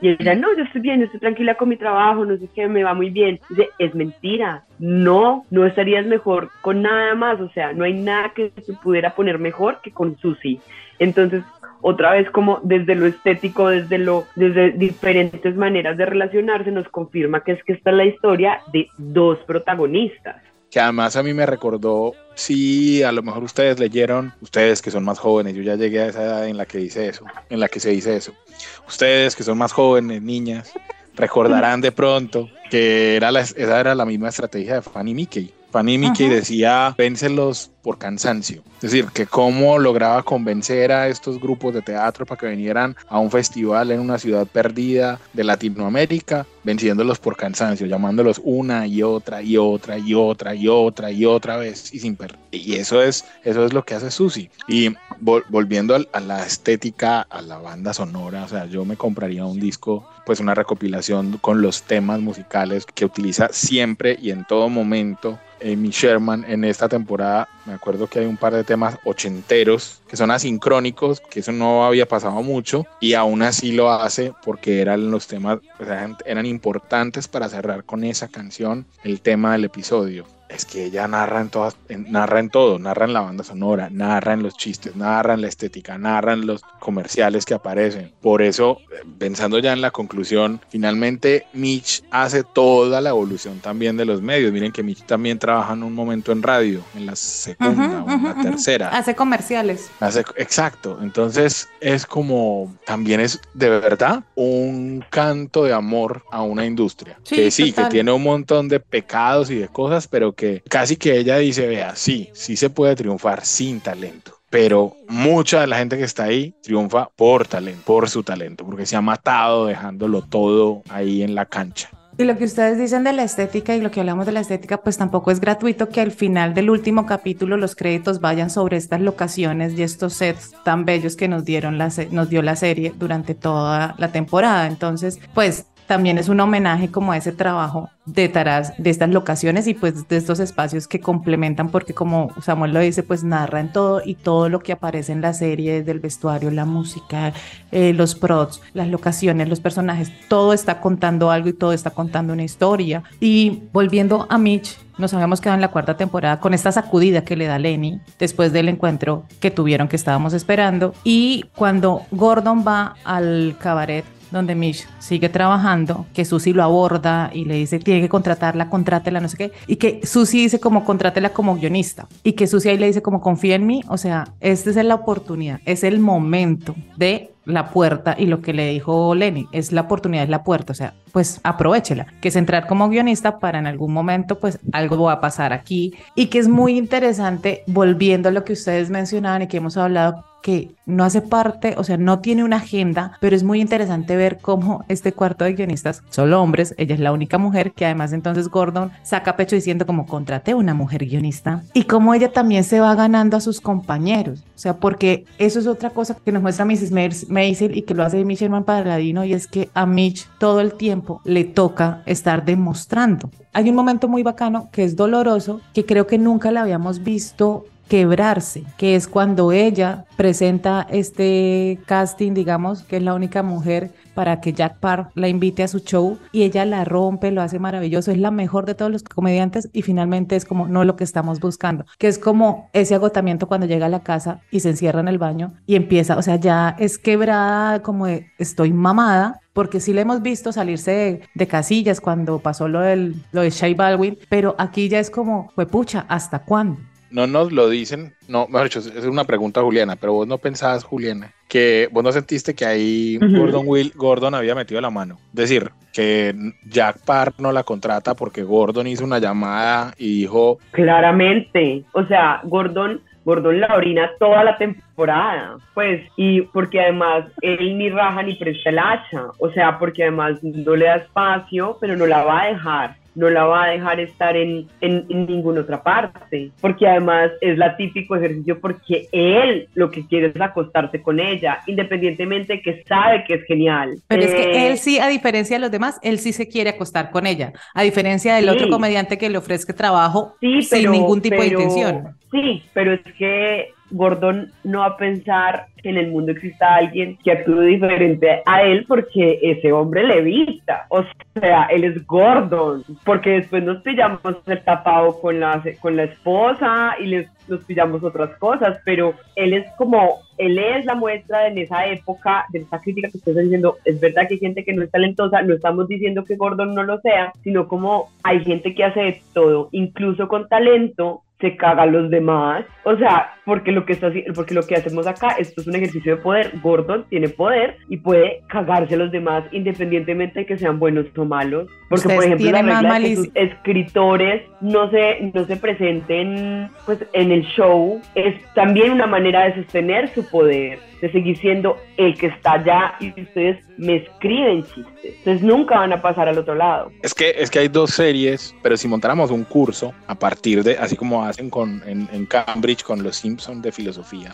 Y ella, no, yo estoy bien, yo estoy tranquila con mi trabajo, no sé qué, me va muy bien. Dice, es mentira. No, no estarías mejor con nada más. O sea, no hay nada que se pudiera poner mejor que con Susie. Entonces, otra vez como desde lo estético, desde lo, desde diferentes maneras de relacionarse, nos confirma que es que esta es la historia de dos protagonistas. Que además a mí me recordó, sí, a lo mejor ustedes leyeron, ustedes que son más jóvenes, yo ya llegué a esa edad en la que dice eso, en la que se dice eso. Ustedes que son más jóvenes, niñas, recordarán de pronto que era la, esa era la misma estrategia de Fanny Mickey Fanny Mickey decía, vénselos por cansancio. Es decir, que cómo lograba convencer a estos grupos de teatro para que vinieran a un festival en una ciudad perdida de Latinoamérica, venciéndolos por cansancio, llamándolos una y otra y otra y otra y otra y otra vez y sin per Y eso es, eso es lo que hace Susi. Y volviendo a, la estética, a la banda sonora, o sea, yo me compraría un disco, pues una recopilación con los temas musicales que utiliza siempre y en todo momento Amy Sherman en esta temporada. Me acuerdo que hay un par de temas ochenteros que son asincrónicos, que eso no había pasado mucho y aún así lo hace porque eran los temas, eran importantes para cerrar con esa canción el tema del episodio. Es que ella narra en todas, narra en todo, narra en la banda sonora, narra en los chistes, narra en la estética, narra en los comerciales que aparecen. Por eso, pensando ya en la conclusión, finalmente Mitch hace toda la evolución también de los medios. Miren que Mitch también trabaja en un momento en radio, en la segunda o en la tercera. Hace comerciales. Hace, exacto. Entonces es como, también es de verdad un canto de amor a una industria. que sí, que tiene un montón de pecados y de cosas, pero que casi que ella dice, vea, sí, sí se puede triunfar sin talento pero mucha de la gente que está ahí triunfa por talento, por su talento, porque se ha matado dejándolo todo ahí en la cancha. Y lo que ustedes dicen de la estética y lo que hablamos de la estética, pues tampoco es gratuito que al final del último capítulo los créditos vayan sobre estas locaciones y estos sets tan bellos que nos dieron la, nos dio la serie durante toda la temporada. Entonces, pues también es un homenaje como a ese trabajo de Taraz, de estas locaciones y pues de estos espacios que complementan porque como Samuel lo dice, pues narra en todo y todo lo que aparece en la serie, del vestuario, la música, eh, los prods, las locaciones, los personajes, todo está contando algo y todo está contando una historia. Y volviendo a Mitch, nos habíamos quedado en la cuarta temporada con esta sacudida que le da Lenny después del encuentro que tuvieron que estábamos esperando y cuando Gordon va al cabaret donde Mish sigue trabajando, que Susie lo aborda y le dice, tiene que contratarla, contrátela, no sé qué, y que Susie dice como, contrátela como guionista, y que Susie ahí le dice como, confía en mí, o sea, esta es la oportunidad, es el momento de la puerta y lo que le dijo Lenny, es la oportunidad, es la puerta, o sea, pues aprovechela, que es entrar como guionista para en algún momento pues algo va a pasar aquí y que es muy interesante volviendo a lo que ustedes mencionaban y que hemos hablado que no hace parte, o sea, no tiene una agenda, pero es muy interesante ver cómo este cuarto de guionistas, solo hombres, ella es la única mujer, que además entonces Gordon saca pecho diciendo como contraté una mujer guionista, y cómo ella también se va ganando a sus compañeros, o sea, porque eso es otra cosa que nos muestra Mrs. Maisel y que lo hace Michelle Paladino, y es que a Mitch todo el tiempo le toca estar demostrando. Hay un momento muy bacano que es doloroso, que creo que nunca la habíamos visto quebrarse, que es cuando ella presenta este casting, digamos, que es la única mujer para que Jack Parr la invite a su show y ella la rompe, lo hace maravilloso, es la mejor de todos los comediantes y finalmente es como no lo que estamos buscando, que es como ese agotamiento cuando llega a la casa y se encierra en el baño y empieza, o sea, ya es quebrada como estoy mamada, porque sí le hemos visto salirse de, casillas cuando pasó lo, del, lo de Shea Baldwin, pero aquí ya es como, fue pucha, ¿hasta cuándo? No nos lo dicen, no, mejor dicho, es una pregunta Juliana, pero vos no pensabas, Juliana, que vos no sentiste que ahí Gordon Will, Gordon había metido la mano. Es decir, que Jack Parr no la contrata porque Gordon hizo una llamada y dijo. Claramente. O sea, Gordon. Gordon la orina toda la temporada, pues, y porque además él ni raja ni presta el hacha, o sea, porque además no le da espacio, pero no la va a dejar no la va a dejar estar en, en, ninguna otra parte, porque además es la típico ejercicio porque él lo que quiere es acostarse con ella, independientemente que sabe que es genial. Pero es que eh, él sí, a diferencia de los demás, él sí se quiere acostar con ella, a diferencia del otro comediante que le ofrezca trabajo sin ningún tipo de intención. Sí, pero es que Gordon no va a pensar que en el mundo exista alguien que actúe diferente a él porque ese hombre le evita. O sea, él es Gordon. Porque después nos pillamos el tapado con la, con la esposa y les, nos pillamos otras cosas. Pero él es como, él es la muestra en esa época de esta crítica que ustedes diciendo. Es verdad que hay gente que no es talentosa. No estamos diciendo que Gordon no lo sea, sino como hay gente que hace de todo, incluso con talento se caga a los demás. O sea, porque lo que está porque lo que hacemos acá, esto es un ejercicio de poder. Gordon tiene poder y puede cagarse a los demás independientemente de que sean buenos o malos. Porque, por ejemplo, la regla de que sus escritores no se, no se presenten pues, en el show es también una manera de sostener su poder de seguir siendo el que está allá y ustedes me escriben chistes. Entonces nunca van a pasar al otro lado. Es que, es que hay dos series, pero si montáramos un curso a partir de, así como hacen con, en, Cambridge con los Simpsons de filosofía,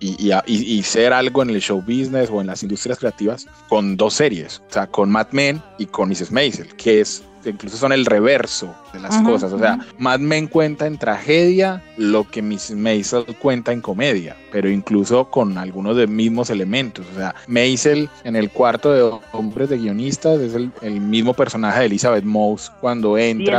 y, y, y, ser algo en el show business o en las industrias creativas con dos series, o sea, con Mad Men y con Mrs. Maisel, que es incluso son el reverso de las cosas. O sea, Mad Men cuenta en tragedia lo que Miss Maisel cuenta en comedia, pero incluso con algunos de mismos elementos. O sea, Maisel en el cuarto de hombres de guionistas es el, mismo personaje de Elizabeth Moss cuando entra. Y es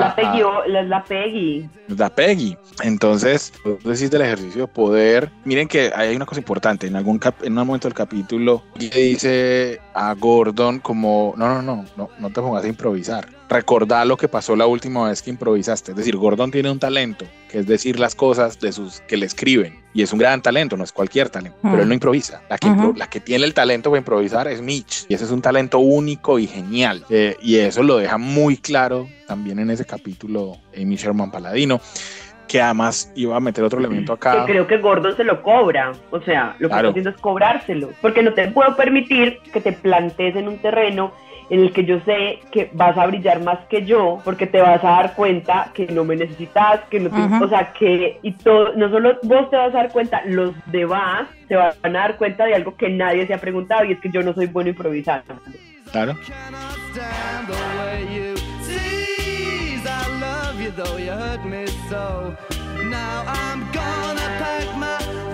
la, la Peggy. La Peggy. Entonces, decís del ejercicio de poder. Miren que hay una cosa importante. En algún en un momento del capítulo, dice a Gordon como, no, no, no, no, no te pongas a improvisar recordar lo que pasó la última vez que improvisaste. Es decir, Gordon tiene un talento, que es decir las cosas de sus que le escriben. Y es un gran talento, no es cualquier talento, pero él no improvisa. La que, la que tiene el talento para improvisar es Mitch. Y ese es un talento único y genial. Eh, y eso lo deja muy claro también en ese capítulo Amy Sherman Paladino que además iba a meter otro elemento acá. Que creo que Gordon se lo cobra, o sea, lo que está haciendo es cobrárselo, porque no te puedo permitir que te plantes en un terreno en el que yo sé que vas a brillar más que yo, porque te vas a dar cuenta que no me necesitas, que no te, o sea, que y todo, no solo vos te vas a dar cuenta, los demás se van a dar cuenta de algo que nadie se ha preguntado y es que yo no soy bueno improvisando. Claro. though you hurt me so. Now I'm gonna pack my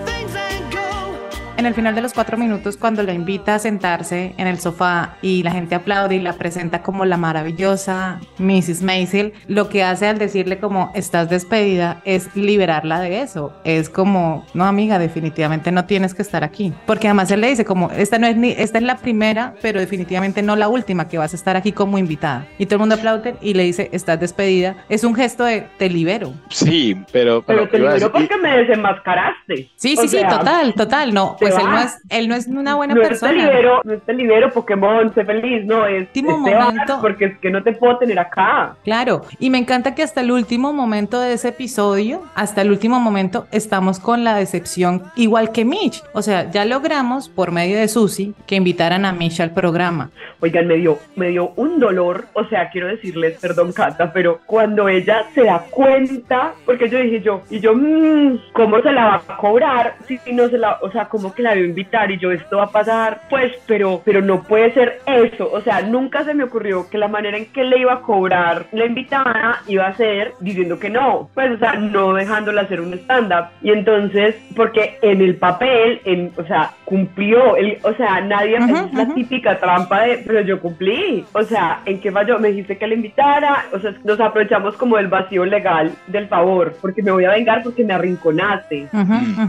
En el final de los cuatro minutos, cuando la invita a sentarse en el sofá y la gente aplaude y la presenta como la maravillosa Mrs. Maisel, lo que hace al decirle como estás despedida es liberarla de eso. Es como, no amiga, definitivamente no tienes que estar aquí. Porque además él le dice como, esta no es ni, esta es la primera, pero definitivamente no la última que vas a estar aquí como invitada. Y todo el mundo aplaude y le dice, estás despedida. Es un gesto de te libero. Sí, pero... Pero, te libero porque me desenmascaraste. Sí, sí, sí, total, total. No, pues él no, es, él no es una buena no persona. Te libero, no te libero Pokémon, sé feliz, no, es último momento, porque es que no te puedo tener acá. Claro, y me encanta que hasta el último momento de ese episodio, hasta el último momento, estamos con la decepción igual que Mitch. O sea, ya logramos por medio de Susie que invitaran a Mitch al programa. Oigan, me dio, me dio un dolor, o sea, quiero decirles, perdón Cata, pero cuando ella se da cuenta, porque yo dije yo, y yo, mmm, ¿cómo se la va a cobrar? Si no se la, o sea, como que la debo invitar y yo, esto va a pasar, pues, pero, pero no puede ser eso, o sea, nunca se me ocurrió que la manera en que le iba a cobrar la invitada iba a ser diciendo que no, pues, o sea, no dejándola hacer un stand-up. Y entonces, porque en el papel, en, o sea, cumplió, el, o sea, nadie, es la típica trampa de, pero yo cumplí, o sea, ¿en qué falló? Me dijiste que la invitara, o sea, nos aprovechamos como del vacío legal del favor, porque me voy a vengar porque me arrinconaste.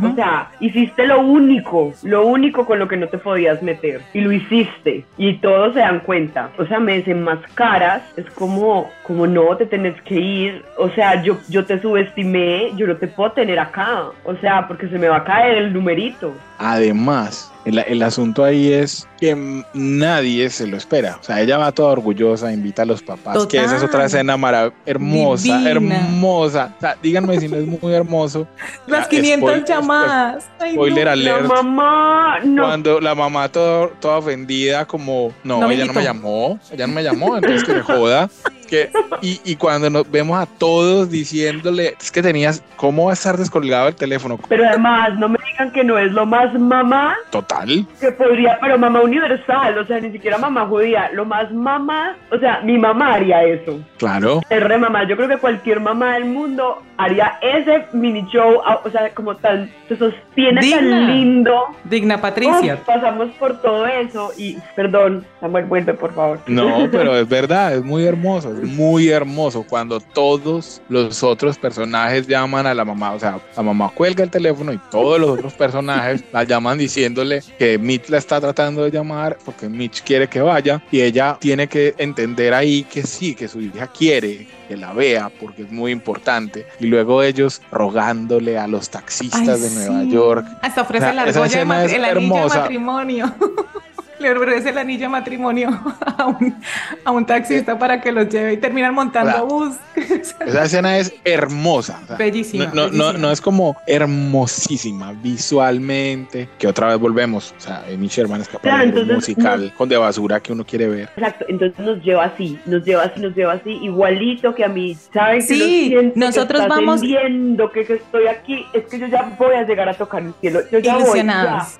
O sea, hiciste lo único, lo único con lo que no te podías meter. Y lo hiciste. Y todos se dan cuenta. O sea, me caras Es como, como no, te tenés que ir. O sea, yo, yo te subestimé, yo no te puedo tener acá. O sea, porque se me va a caer el numerito. Además, el, asunto ahí es que nadie se lo espera. O sea, ella va toda orgullosa, invita a los papás, que esa es otra escena hermosa, hermosa. O sea, díganme si no es muy hermoso. Las 500 llamadas. spoiler alert. La mamá, no. Cuando la mamá toda, toda ofendida, como, no, ella no me llamó, ella no me llamó, entonces que se joda. Que, y, y, cuando nos vemos a todos diciéndole, es que tenías, ¿cómo va a estar descolgado el teléfono? Pero además, no me digan que no es lo más mamá. Total. Que podría, pero mamá universal, o sea, ni siquiera mamá judía, lo más mamá, o sea, mi mamá haría eso. Claro. Es re mamá, yo creo que cualquier mamá del mundo haría ese mini show, o sea, como tan, se sostiene tan lindo. Digna Patricia. pasamos por todo eso y, perdón, Samuel, vuelve por favor. No, pero es verdad, es muy hermoso, muy hermoso cuando todos los otros personajes llaman a la mamá, o sea, la mamá cuelga el teléfono y todos los otros personajes la llaman diciéndole que Mitch la está tratando de llamar porque Mitch quiere que vaya y ella tiene que entender ahí que sí, que su hija quiere que la vea porque es muy importante y luego ellos rogándole a los taxistas de Nueva York. Hasta ofrece la argolla el anillo de matrimonio. le ofrece el anillo de matrimonio a un, a un taxista para que los lleve y terminan montando bus. Esa escena es hermosa. bellísima, no, No, no, es como hermosísima visualmente, que otra vez volvemos. O sea, Amy Sherman es capaz de un musical con de basura que uno quiere ver. Exacto, entonces nos lleva así, nos lleva así, nos lleva así, igualito que a mí. ¿Saben? Sí, nosotros vamos viendo que, estoy aquí, es que yo ya voy a llegar a tocar el cielo. Yo ya voy.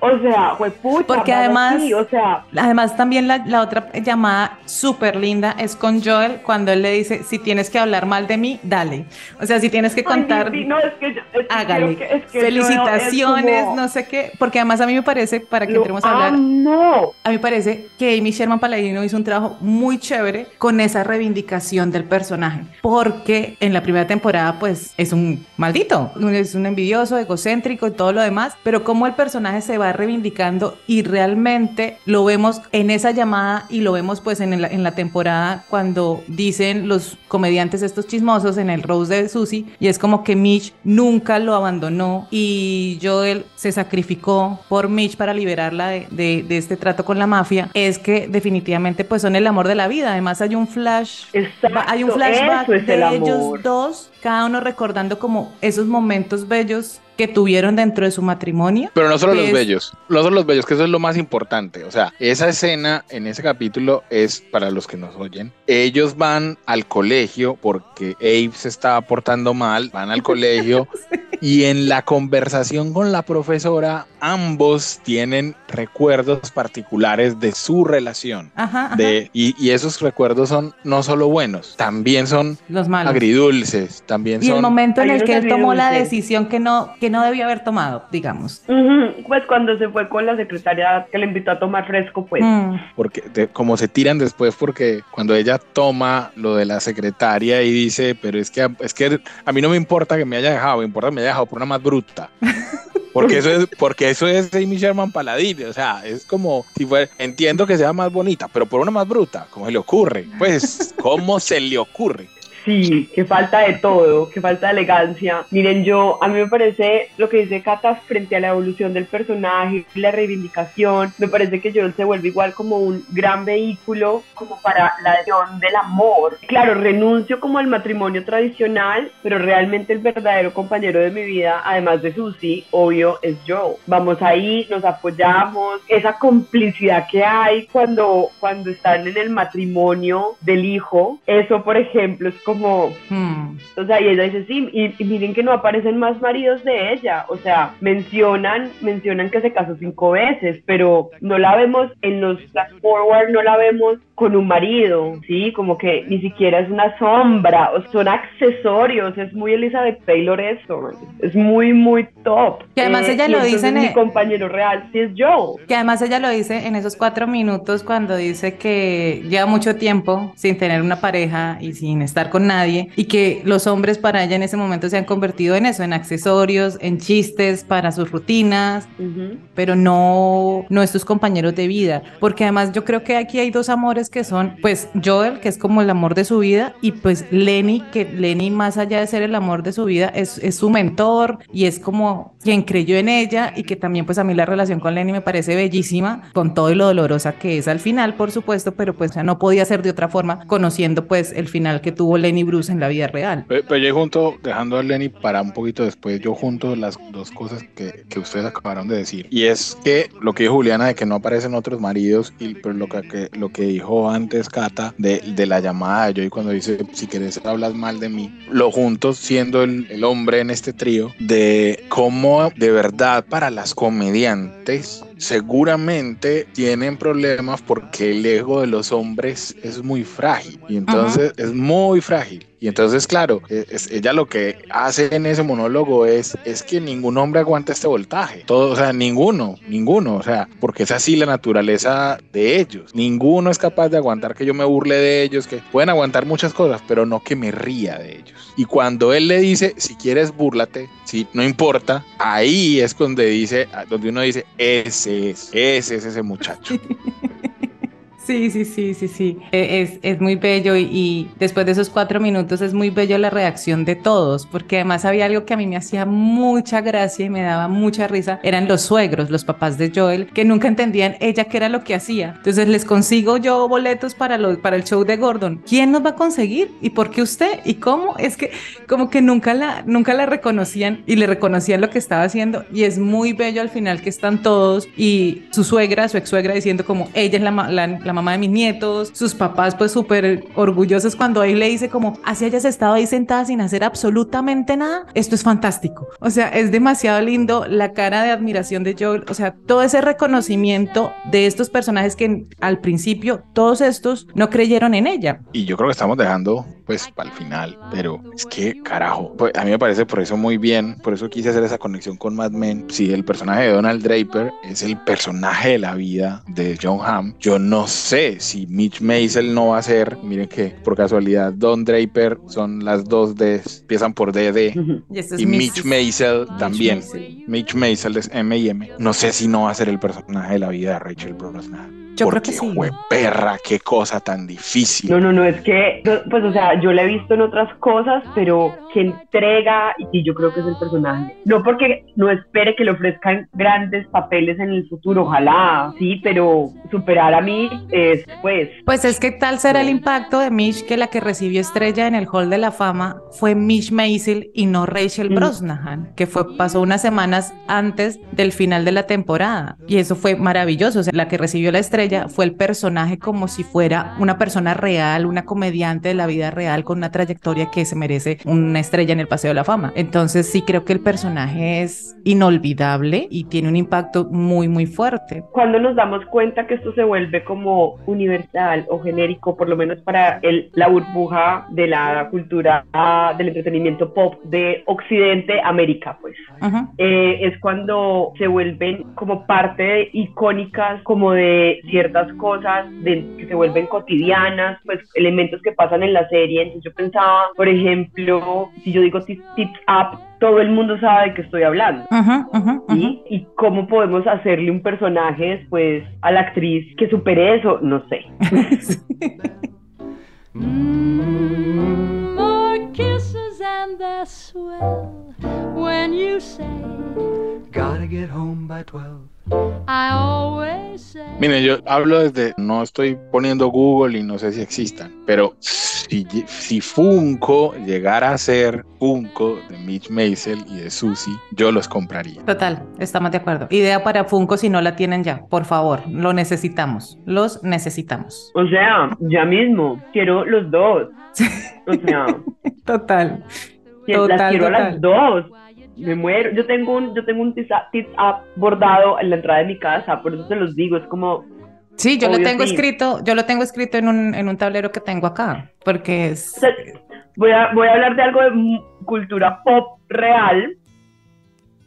O sea, fue puta. Porque además, o sea, Además, también la, otra llamada súper linda es con Joel cuando él le dice, si tienes que hablar mal de mí, dale. O sea, si tienes que contar, Ay, sí, no, es que yo- es hágale. que- es que Felicitaciones, como- no sé qué, porque además a mí me parece, para que Lo entremos a hablar, amo. a mí me parece que Amy Sherman Paladino hizo un trabajo muy chévere con esa reivindicación del personaje, porque en la primera temporada pues es un maldito, es un envidioso, egocéntrico y todo lo demás, pero como el personaje se va reivindicando y realmente lo vemos en esa llamada y lo vemos pues en la, en la temporada cuando dicen los comediantes estos chismosos en el Rose de Susie y es como que Mitch nunca lo abandonó y Joel se sacrificó por Mitch para liberarla de, de- de este trato con la mafia. Es que definitivamente pues son el amor de la vida. Además hay un flash Exacto, hay un flashback de el ellos dos cada uno recordando como esos momentos bellos que tuvieron dentro de su matrimonio Pero no solo los bellos, no solo los bellos, que eso es lo más importante. O sea, esa escena en ese capítulo es para los que nos oyen. Ellos van al colegio porque Abe se estaba portando mal, van al colegio y en la conversación con la profesora, ambos tienen recuerdos particulares de su relación. Ajá, ajá. De, y, y esos recuerdos son no solo buenos, también son los malos agridulces, también y son... el momento en el que él tomó la decisión que no que no debía haber tomado digamos. Pues cuando se fue con la secretaria que le invitó a tomar fresco, pues. Mm. porque de- como se tiran después porque cuando ella toma lo de la secretaria y dice pero es que es que a mí no me importa que me haya dejado me importa que me haya dejado por una más bruta porque eso es porque eso es Amy Sherman Paladín o sea es como si fuera entiendo que sea más bonita pero por una más bruta cómo se le ocurre pues cómo se le ocurre Sí, que falta de todo, que falta de elegancia. Miren, yo, a mí me parece lo que dice Cata frente a la evolución del personaje, la reivindicación, me parece que Joel se vuelve igual como un gran vehículo como para la acción del amor. Claro, renuncio como al matrimonio tradicional, pero realmente el verdadero compañero de mi vida, además de Susie, obvio, es Joe. Vamos ahí, nos apoyamos, esa complicidad que hay cuando, cuando están en el matrimonio del hijo, eso por ejemplo es como, Mm. o sea, y ella dice, sí, y, y miren que no aparecen más maridos de ella, o sea, mencionan, mencionan que se casó cinco veces, pero no la vemos en los flash forward, no la vemos con un marido, sí, como que ni siquiera es una sombra, o son accesorios, es muy Elizabeth Taylor eso, es muy, muy top. Que además ella y lo dice en mi el- compañero real, sí es Joe. Que además ella lo dice en esos cuatro minutos cuando dice que lleva mucho tiempo sin tener una pareja y sin estar con nadie y que los hombres para ella en ese momento se han convertido en eso, en accesorios, en chistes para sus rutinas, Ujú. pero no, no estos compañeros de vida. Porque además yo creo que aquí hay dos amores que son, pues Joel, que es como el amor de su vida, y pues Lenny, que Lenny más allá de ser el amor de su vida, es, es su mentor y es como quien creyó en ella y que también pues a mí la relación con Lenny me parece bellísima, con todo y lo dolorosa que es al final, por supuesto, pero pues ya no podía ser de otra forma, conociendo pues el final que tuvo Lenny Bruce en la vida real. Pero, yo junto, dejando a Lenny para un poquito después, yo junto las dos cosas que, que ustedes acabaron de decir. Y es que lo que dijo Juliana de que no aparecen otros maridos, y pero lo que- lo que dijo antes Cata de, la llamada de Joy cuando dice, si quieres hablas mal de mí, lo junto siendo el, el hombre en este trío, de cómo de verdad para las comediantes seguramente tienen problemas porque el ego de los hombres es muy frágil y entonces es muy frágil. Y entonces claro e- es- ella lo que hace en ese monólogo es es que ningún hombre aguanta este voltaje. Todo o sea ninguno ninguno o sea porque es así la naturaleza de ellos. Ninguno es capaz de aguantar que yo me burle de ellos que pueden aguantar muchas cosas pero no que me ría de ellos. Y cuando él le dice si quieres búrlate si no importa ahí es donde dice donde uno dice ese es. Ese es ese muchacho Sí, sí, sí, sí, sí. E- Es, es muy bello y, después de esos cuatro minutos es muy bello la reacción de todos, porque además había algo que a mí me hacía mucha gracia y me daba mucha risa, eran los suegros, los papás de Joel, que nunca entendían ella qué era lo que hacía. Entonces les consigo yo boletos para, lo- para el show de Gordon. ¿Quién nos va a conseguir? ¿Y por qué usted? ¿Y cómo? Es que como que nunca la, nunca la reconocían y le reconocían lo que estaba haciendo y es muy bello al final que están todos y su suegra, su ex suegra diciendo como ella es la mamá de mis nietos, sus papás pues súper orgullosos cuando él le dice como, así hayas estado ahí sentada sin hacer absolutamente nada, esto es fantástico. O sea, es demasiado lindo la cara de admiración de Joel, o sea, todo ese reconocimiento de estos personajes que al principio todos estos no creyeron en ella. Y yo creo que estamos dejando pues para el final, pero es que carajo, pues, a mí me parece por eso muy bien, por eso quise hacer esa conexión con Mad Men. Si el personaje de Donald Draper es el personaje de la vida de John Hamm, yo no sé si Mitch Maisel no va a ser, miren que por casualidad Don Draper son las dos D, empiezan por DD y, y Mitch Maisel también. Mitch Maisel es M y M. No sé si no va a ser el personaje de la vida de Rachel Brosnahan. Yo creo que sí. perra, qué cosa tan difícil. No, no, no, es que, pues, o sea, yo la he visto en otras cosas, pero que entrega, y yo creo que es el personaje. No porque no espere que le ofrezcan grandes papeles en el futuro, ojalá, sí, pero superar a mí es, pues. Pues es que tal será el impacto de Mitch que la que recibió estrella en el Hall de la Fama fue Mitch Maisel y no Rachel mm. Brosnahan, que fue, pasó unas semanas antes del final de la temporada. Y eso fue maravilloso. O sea, la que recibió la estrella fue el personaje como si fuera una persona real, una comediante de la vida real con una trayectoria que se merece una estrella en el Paseo de la Fama. Entonces sí creo que el personaje es inolvidable y tiene un impacto muy, muy fuerte. Cuando nos damos cuenta que esto se vuelve como universal o genérico, por lo menos para el, la burbuja de la cultura del entretenimiento pop de Occidente, América, pues, eh, es cuando se vuelven como parte icónicas como de ciertas cosas que se vuelven cotidianas, pues elementos que pasan en la serie. Entonces yo pensaba, por ejemplo, si yo digo tips, up, todo el mundo sabe de qué estoy hablando. ¿Y cómo podemos hacerle un personaje después a la actriz que supere eso? No sé. more kisses and they're swell when you say, Gotta get home by 12. Miren, yo hablo desde, no estoy poniendo Google y no sé si existan, pero si, si Funko llegara a ser Funko de Mitch Maisel y de Susie, yo los compraría. Total, estamos de acuerdo. Idea para Funko si no la tienen ya, por favor, lo necesitamos, los necesitamos. O sea, ya mismo, quiero los dos. O sea, total. Total, las quiero las dos me muero. Yo tengo un, yo tengo un tip up bordado en la entrada de mi casa, por eso se los digo, es como... Sí, yo lo tengo escrito, yo lo tengo escrito en un, en un tablero que tengo acá, porque es... voy, a, voy a hablar de algo de cultura pop real,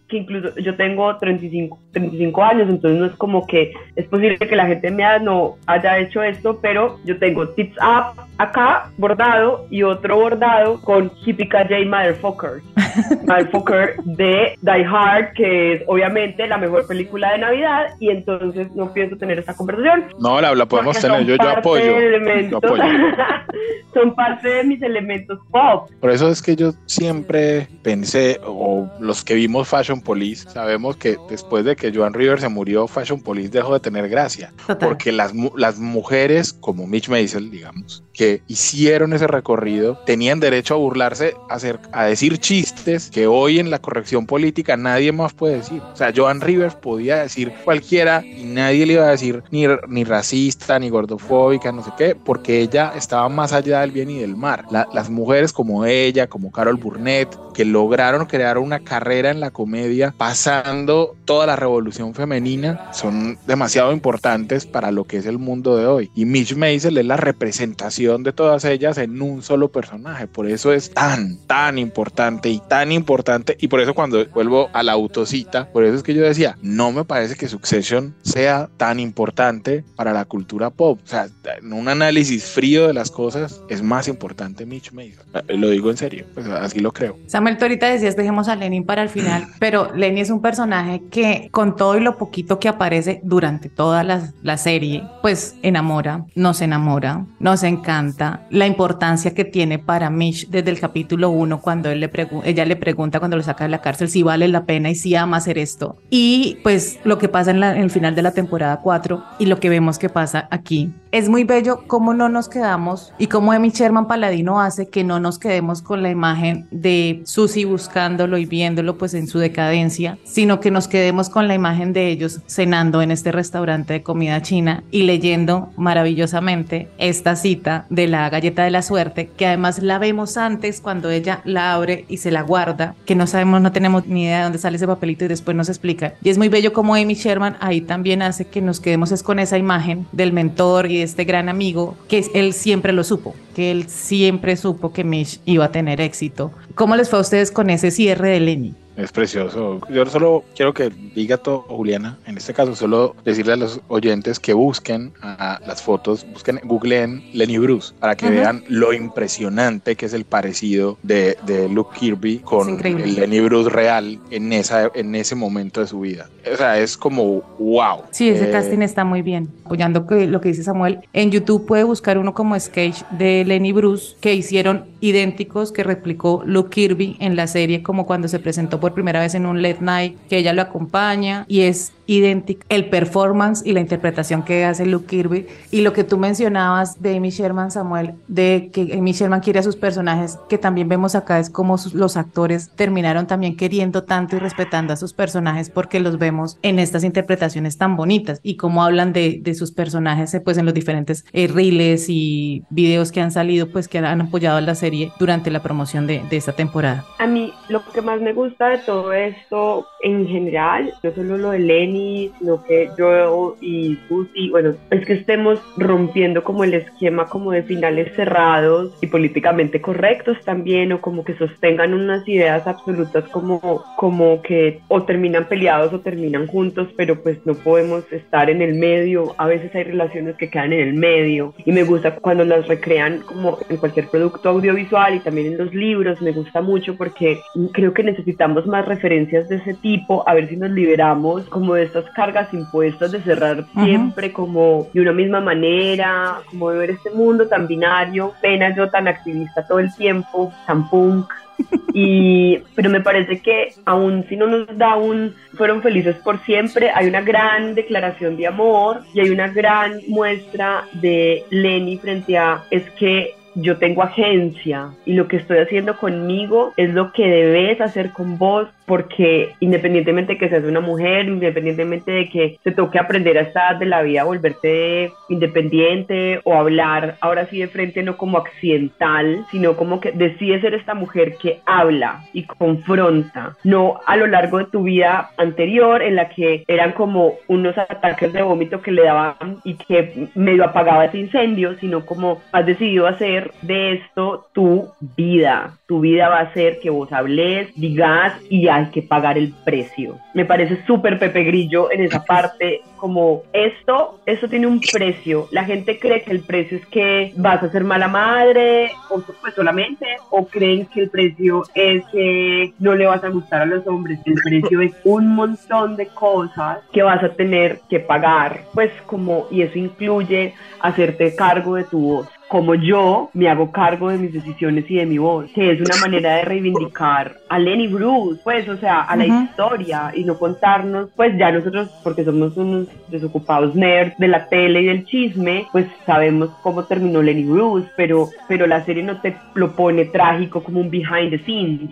que incluso yo tengo 35, 35 años, entonces no es como que es posible que la gente me no haya hecho esto, pero yo tengo tips up acá bordado y otro bordado con Hippie J Motherfucker, Motherfucker de Die Hard, que es obviamente la mejor película de Navidad y entonces no pienso tener esta conversación. No, la, podemos tener, yo, yo apoyo. son parte de mis elementos pop. Por eso es que yo siempre pensé, o los que vimos Fashion Police, sabemos que después de que Joan Rivers se murió, Fashion Police dejó de tener gracia. Porque las, las mujeres, como Mitch Maisel, digamos, que hicieron ese recorrido, tenían derecho a burlarse, a, hacer, a decir chistes que hoy en la corrección política nadie más puede decir. O sea, Joan Rivers podía decir cualquiera y nadie le iba a decir ni, ni racista, ni gordofóbica, no sé qué, porque ella estaba más allá del bien y del mal. las mujeres como ella, como Carol Burnett, que lograron crear una carrera en la comedia, pasando toda la revolución femenina son demasiado importantes para lo que es el mundo de hoy. Y Mitch Maisel es la representación de todas ellas en un solo personaje. Por eso es tan, tan importante y tan importante. Y por eso cuando vuelvo a la autocita, por eso es que yo decía, no me parece que Succession sea tan importante para la cultura pop. O sea, en un análisis frío de las cosas es más importante Mitch Maisel. Lo digo en serio, pues así lo creo. Samuel, tú ahorita decías, dejemos a Lenin para el final, pero Lenny es un personaje que con todo y lo poquito que aparece durante toda la, serie, pues enamora, nos enamora, nos encanta. La importancia que tiene para Mitch desde el capítulo 1 cuando él le ella le pregunta cuando lo saca de la cárcel si vale la pena y si ama hacer esto. Y pues lo que pasa en, en el final de la temporada 4 y lo que vemos que pasa aquí es muy bello cómo no nos quedamos y cómo Amy Sherman Paladino hace que no nos quedemos con la imagen de Susie buscándolo y viéndolo pues en su decadencia, sino que nos quedemos con la imagen de ellos cenando en este restaurante de comida china y leyendo maravillosamente esta cita de la galleta de la suerte, que además la vemos antes cuando ella la abre y se la guarda, que no sabemos, no tenemos ni idea de dónde sale ese papelito y después nos explica. Y es muy bello como Amy Sherman ahí también hace que nos quedemos es con esa imagen del mentor y de este gran amigo, que él siempre lo supo, que él siempre supo que Mitch iba a tener éxito. ¿Cómo les fue a ustedes con ese cierre de Lenny? Es precioso. Yo solo quiero que diga todo, Juliana, en este caso, solo decirle a los oyentes que busquen a las fotos, busquen, googleen Lenny Bruce para que vean lo impresionante que es el parecido de, de Luke Kirby con el Lenny Bruce real en, esa, en ese momento de su vida. O sea, es como wow. Sí, ese eh, casting está muy bien. Apoyando que, lo que dice Samuel, en YouTube puede buscar uno como sketch de Lenny Bruce que hicieron idénticos que replicó Luke Kirby en la serie como cuando se presentó por por primera vez en un late night, que ella lo acompaña y es idéntica el performance y la interpretación que hace Luke Kirby y lo que tú mencionabas de Amy Sherman Samuel de que Amy Sherman quiere a sus personajes que también vemos acá es como los actores terminaron también queriendo tanto y respetando a sus personajes porque los vemos en estas interpretaciones tan bonitas y cómo hablan de, de sus personajes eh, pues en los diferentes eh, reels y videos que han salido pues que han apoyado a la serie durante la promoción de, de esta temporada. A mí lo que más me gusta de todo esto en general, no solo lo de Lenny, sino que yo y Susi, bueno, es que estemos rompiendo como el esquema como de finales cerrados y políticamente correctos también, o como que sostengan unas ideas absolutas como, como que o terminan peleados o terminan juntos, pero pues no podemos estar en el medio, a veces hay relaciones que quedan en el medio. Y me gusta cuando las recrean como en cualquier producto audiovisual y también en los libros, me gusta mucho porque creo que necesitamos más referencias de ese tipo, a ver si nos liberamos como de estas cargas impuestas de cerrar siempre como de una misma manera, como de ver este mundo tan binario, pena yo tan activista todo el tiempo, tan punk. y pero me parece que aún si no nos da un fueron felices por siempre hay una gran declaración de amor y hay una gran muestra de Lenny frente a es que yo tengo agencia y lo que estoy haciendo conmigo es lo que debes hacer con vos porque independientemente de que seas una mujer, independientemente de que te toque aprender a esta edad de la vida, volverte independiente o hablar ahora sí de frente no como accidental, sino como que decides ser esta mujer que habla y confronta, no a lo largo de tu vida anterior en la que eran como unos ataques de vómito que le daban y que medio apagaba ese incendio, sino como has decidido hacer de esto tu vida. Tu vida va a ser que vos hables, digas y hay que pagar el precio. Me parece súper Pepe Grillo en esa parte, como esto, esto tiene un precio. La gente cree que el precio es que vas a ser mala madre, o pues solamente, o creen que el precio es que no le vas a gustar a los hombres. El precio es un montón de cosas que vas a tener que pagar, pues como, y eso incluye hacerte cargo de tu voz como yo me hago cargo de mis decisiones y de mi voz, que es una manera de reivindicar a Lenny Bruce, pues, o sea, a la historia y no contarnos, pues ya nosotros, porque somos unos desocupados nerds de la tele y del chisme, pues sabemos cómo terminó Lenny Bruce, pero, pero la serie no te lo pone trágico como un behind the scenes.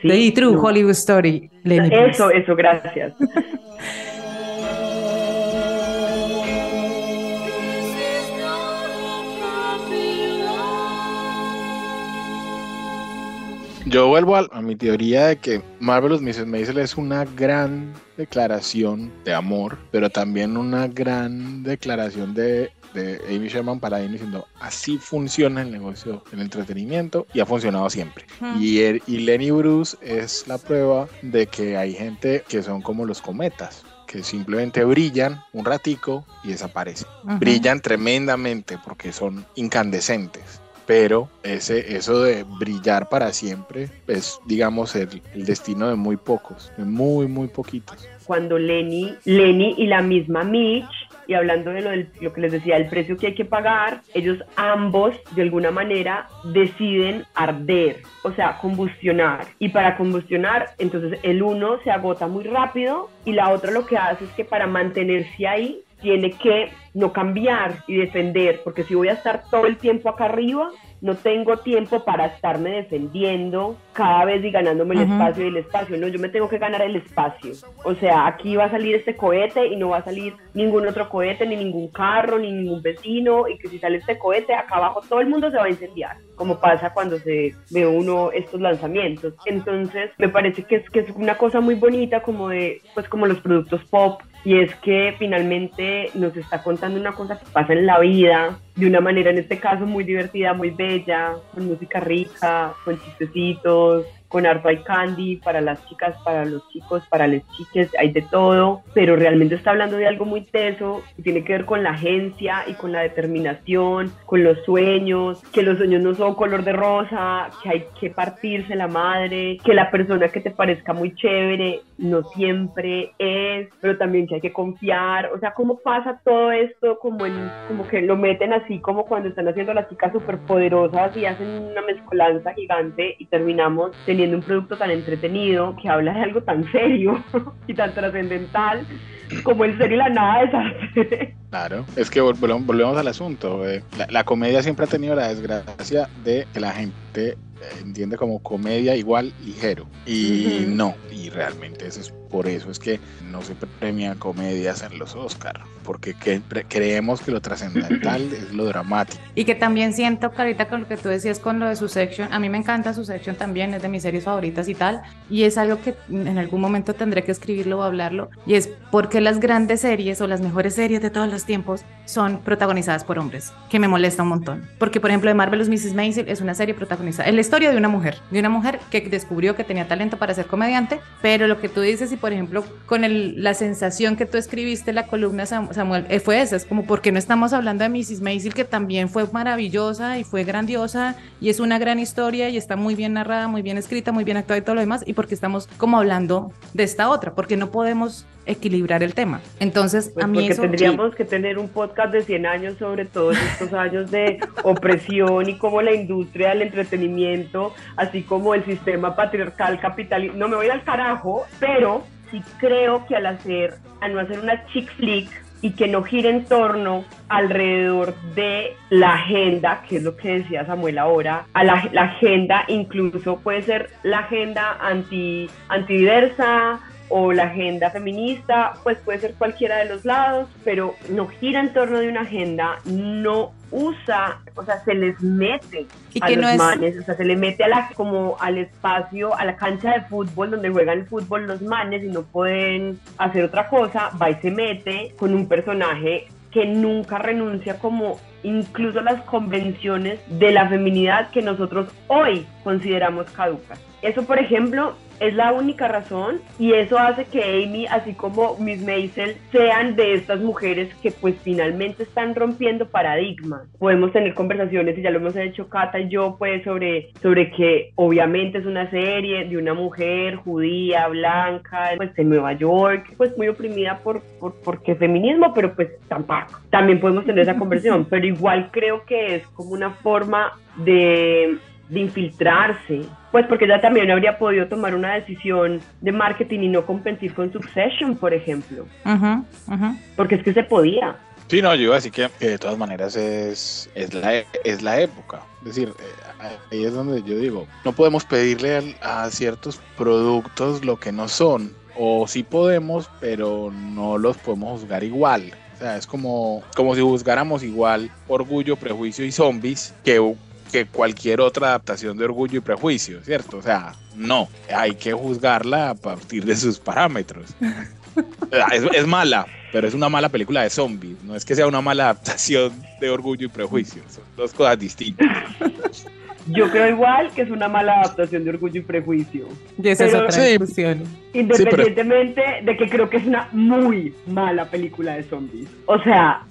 ¿sí? True Hollywood Story. Lenny eso, eso, gracias. Yo vuelvo a, mi teoría de que Marvelous Mrs. Maisel es una gran declaración de amor, pero también una gran declaración de, Amy Sherman para diciendo así funciona el negocio del entretenimiento y ha funcionado siempre. y, y Lenny Bruce es la prueba de que hay gente que son como los cometas que simplemente brillan un ratico y desaparecen. Brillan tremendamente porque son incandescentes pero ese, eso de brillar para siempre es, digamos, el, destino de muy pocos, de muy, muy poquitos. Cuando Lenny, Lenny y la misma Mitch y hablando de lo, lo, que les decía, el precio que hay que pagar, ellos ambos de alguna manera deciden arder, o sea, combustionar. Y para combustionar, entonces el uno se agota muy rápido y la otra lo que hace es que para mantenerse ahí tiene que no cambiar y defender, porque si voy a estar todo el tiempo acá arriba, no tengo tiempo para estarme defendiendo cada vez y ganándome el espacio y el espacio. No, yo me tengo que ganar el espacio. O sea, aquí va a salir este cohete y no va a salir ningún otro cohete, ni ningún carro, ni ningún vecino. Y que si sale este cohete, acá abajo todo el mundo se va a incendiar, como pasa cuando se ve uno estos lanzamientos. Entonces, me parece que es, que es una cosa muy bonita, como de, pues como los productos pop y es que finalmente nos está contando una cosa que pasa en la vida de una manera en este caso muy divertida, muy bella, con música rica, con chistecitos, con harto hay candy para las chicas, para los chicos, para las chiques, hay de todo, pero realmente está hablando de algo muy teso que tiene que ver con la agencia y con la determinación, con los sueños, que los sueños no son color de rosa, que hay que partirse la madre, que la persona que te parezca muy chévere no siempre es, pero también que hay que confiar, o sea, cómo pasa todo esto como en, como que lo meten así como cuando están haciendo las chicas súper poderosas y hacen una mezcolanza gigante y terminamos teniendo un producto tan entretenido que habla de algo tan serio y tan trascendental como el serio y la nada de Claro, es que volvemos, al asunto. Eh. La, comedia siempre ha tenido la desgracia de que la gente entiende como comedia igual ligero. Y no, y realmente eso es por eso es que no se premian comedias en los Oscars, porque creemos que lo trascendental es lo dramático. Y que también siento, Carita, con lo que tú decías con lo de su section, a mí me encanta su section también, es de mis series favoritas y tal, y es algo que en algún momento tendré que escribirlo o hablarlo, y es porque las grandes series o las mejores series de todos los tiempos son protagonizadas por hombres, que me molesta un montón. Porque, por ejemplo, de Marvelous Mrs. Maisel es una serie protagonizada, es la historia de una mujer, de una mujer que descubrió que tenía talento para ser comediante, pero lo que tú dices y por ejemplo, con el, la sensación que tú escribiste la columna, Samuel, eh, fue esa, es como porque no estamos hablando de Mrs. Maisel, que también fue maravillosa y fue grandiosa y es una gran historia y está muy bien narrada, muy bien escrita, muy bien actuada y todo lo demás, y porque estamos como hablando de esta otra, porque no podemos equilibrar el tema. Entonces, pues a mí porque tendríamos que tener un podcast de 100 años sobre todos estos años de opresión y cómo la industria del entretenimiento, así como el sistema patriarcal capitalista, no me voy al carajo, pero sí creo que al hacer, a no hacer una chick flick y que no gire en torno alrededor de la agenda, que es lo que decía Samuel ahora, a la, agenda incluso puede ser la agenda anti, antidiversa, o la agenda feminista, pues puede ser cualquiera de los lados, pero no gira en torno de una agenda, no usa, o sea, se les mete a los manes, o sea, se le mete a la, como al espacio, a la cancha de fútbol donde juegan el fútbol los manes y no pueden hacer otra cosa, va y se mete con un personaje que nunca renuncia como incluso las convenciones de la feminidad que nosotros hoy consideramos caducas. Eso, por ejemplo, es la única razón y eso hace que Amy, así como Miss Maisel, sean de estas mujeres que pues finalmente están rompiendo paradigmas. Podemos tener conversaciones y ya lo hemos hecho Cata y yo pues sobre, sobre que obviamente es una serie de una mujer judía, blanca, pues en Nueva York, pues muy oprimida por, por porque feminismo, pero pues tampoco. También podemos tener esa conversación, pero igual creo que es como una forma de de infiltrarse, pues porque ella también habría podido tomar una decisión de marketing y no competir con Succession, por ejemplo. Porque es que se podía. Sí, no, yo iba a decir que, de todas maneras es, es, la, es la época. Es decir, eh, ahí es donde yo digo, no podemos pedirle a, a ciertos productos lo que no son. O sí podemos, pero no los podemos juzgar igual. O sea, es como, como si juzgáramos igual Orgullo, Prejuicio y Zombies que que cualquier otra adaptación de Orgullo y Prejuicio, ¿cierto? O sea, no, hay que juzgarla a partir de sus parámetros. es, mala, pero es una mala película de zombies, no es que sea una mala adaptación de Orgullo y Prejuicio, son dos cosas distintas. Yo creo igual que es una mala adaptación de Orgullo y Prejuicio. Y esa es otra discusión. Independientemente de que creo que es una muy mala película de zombies. O sea,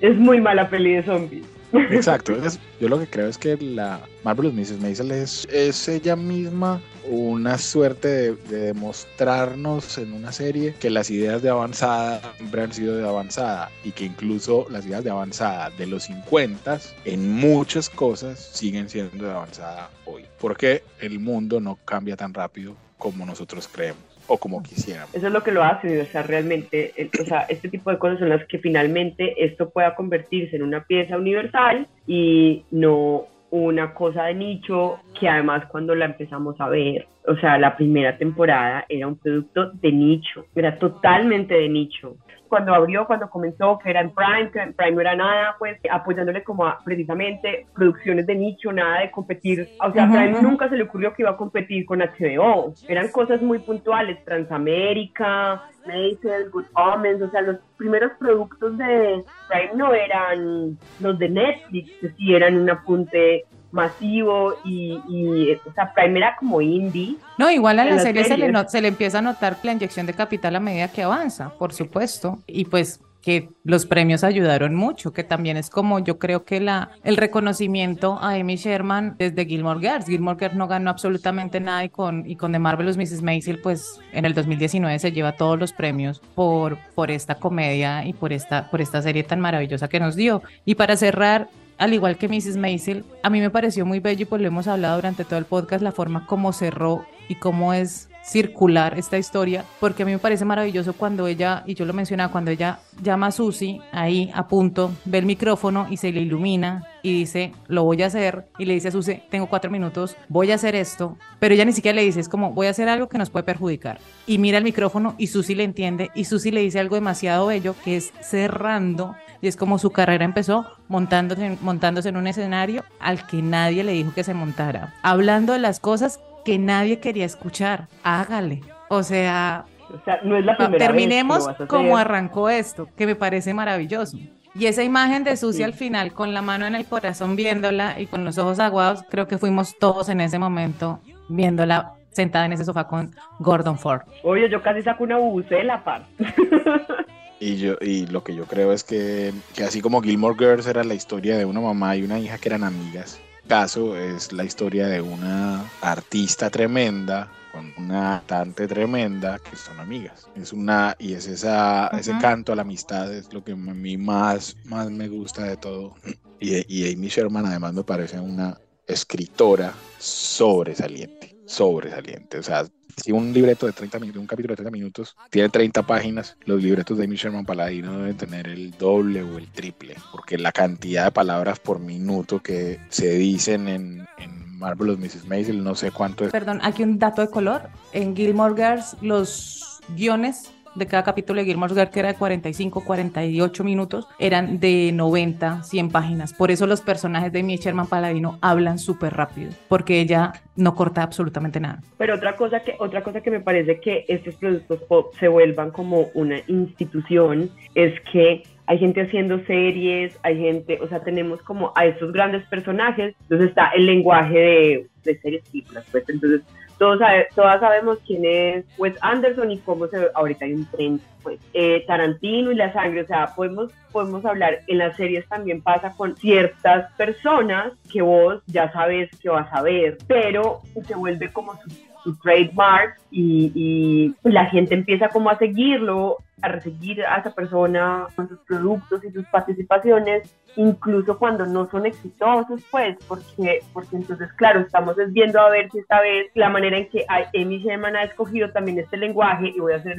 es muy mala peli de zombies. Exacto. yo lo que creo es que la Marvelous Mrs. Maisel es, es ella misma una suerte de, demostrarnos en una serie que las ideas de avanzada siempre han sido de avanzada y que incluso las ideas de avanzada de los 50 en muchas cosas siguen siendo de avanzada hoy. Porque el mundo no cambia tan rápido como nosotros creemos. O como quisiéramos. Eso es lo que lo hace universal realmente. O sea, este tipo de cosas son las que finalmente esto pueda convertirse en una pieza universal y no una cosa de nicho que además cuando la empezamos a ver, o sea, la primera temporada era un producto de nicho, era totalmente de nicho cuando abrió, cuando comenzó, que era en Prime, que en Prime no era nada, pues apoyándole como a precisamente producciones de nicho, nada de competir. O sea, a Prime nunca se le ocurrió que iba a competir con HBO. Eran cosas muy puntuales, Transamérica, Macy's, Good Omens, o sea, los primeros productos de Prime no eran los de Netflix, que sí eran un apunte masivo y, y, o sea, Prime era como indie. No, igual a la serie se le, se le empieza a notar la inyección de capital a medida que avanza, por supuesto, y pues que los premios ayudaron mucho, que también es como yo creo que la, el reconocimiento a Amy Sherman desde Gilmore Girls. Gilmore Girls no ganó absolutamente nada y con, y con The Marvelous Mrs. Maisel pues en el 2019 se lleva todos los premios por, por esta comedia y por esta, por esta serie tan maravillosa que nos dio. Y para cerrar, al igual que Mrs. Maisel, a mí me pareció muy bello y pues lo hemos hablado durante todo el podcast, la forma como cerró y cómo es circular esta historia, porque a mí me parece maravilloso cuando ella, y yo lo mencionaba, cuando ella llama a Susi ahí a punto, ve el micrófono y se le ilumina y dice, lo voy a hacer, y le dice a Susi, tengo cuatro minutos, voy a hacer esto, pero ella ni siquiera le dice, es como, voy a hacer algo que nos puede perjudicar. Y mira el micrófono y Susi le entiende, y Susi le dice algo demasiado bello, que es cerrando y es como su carrera empezó montándose, montándose en un escenario al que nadie le dijo que se montara, hablando de las cosas que nadie quería escuchar. Hágale. O sea, no es la terminemos como arrancó esto, que me parece maravilloso. Y esa imagen de Susi al final, con la mano en el corazón viéndola y con los ojos aguados, creo que fuimos todos en ese momento viéndola sentada en ese sofá con Gordon Ford. Oye, yo casi saco una bucela, par. Y, yo, y lo que yo creo es que, que, así como Gilmore Girls era la historia de una mamá y una hija que eran amigas, caso es la historia de una artista tremenda con una cantante tremenda que son amigas. Es una y es esa ese canto a la amistad es lo que a mí más más me gusta de todo. Y, y Amy Sherman además me parece una escritora sobresaliente, sobresaliente. O sea, si un libreto de 30 minutos, un capítulo de 30 minutos, tiene 30 páginas, los libretos de Amy Sherman Paladino deben tener el doble o el triple, porque la cantidad de palabras por minuto que se dicen en, en Marvelous Mrs. Maisel, no sé cuánto es. Perdón, aquí un dato de color. En Gilmore Girls, los guiones de cada capítulo de Gilmore Girls, que era de 45, 48 minutos, eran de 90, 100 páginas. Por eso los personajes de Amy Sherman Paladino hablan súper rápido, porque ella no corta absolutamente nada. Pero otra cosa que otra cosa que me parece que estos productos pop se vuelvan como una institución es que hay gente haciendo series, hay gente, o sea, tenemos como a estos grandes personajes, entonces está el lenguaje de, de series películas, pues entonces todos, todas sabemos quién es Wes Anderson y cómo se ahorita hay un tren, pues, eh, Tarantino y la sangre, o sea, podemos, podemos hablar, en las series también pasa con ciertas personas que vos ya sabes que vas a ver, pero se vuelve como su, trademark y, y, la gente empieza como a seguirlo, a recibir a esa persona con sus productos y sus participaciones incluso cuando no son exitosos, pues, porque, porque entonces, claro, estamos viendo a ver si esta vez la manera en que Amy Sherman ha escogido también este lenguaje, y voy a hacer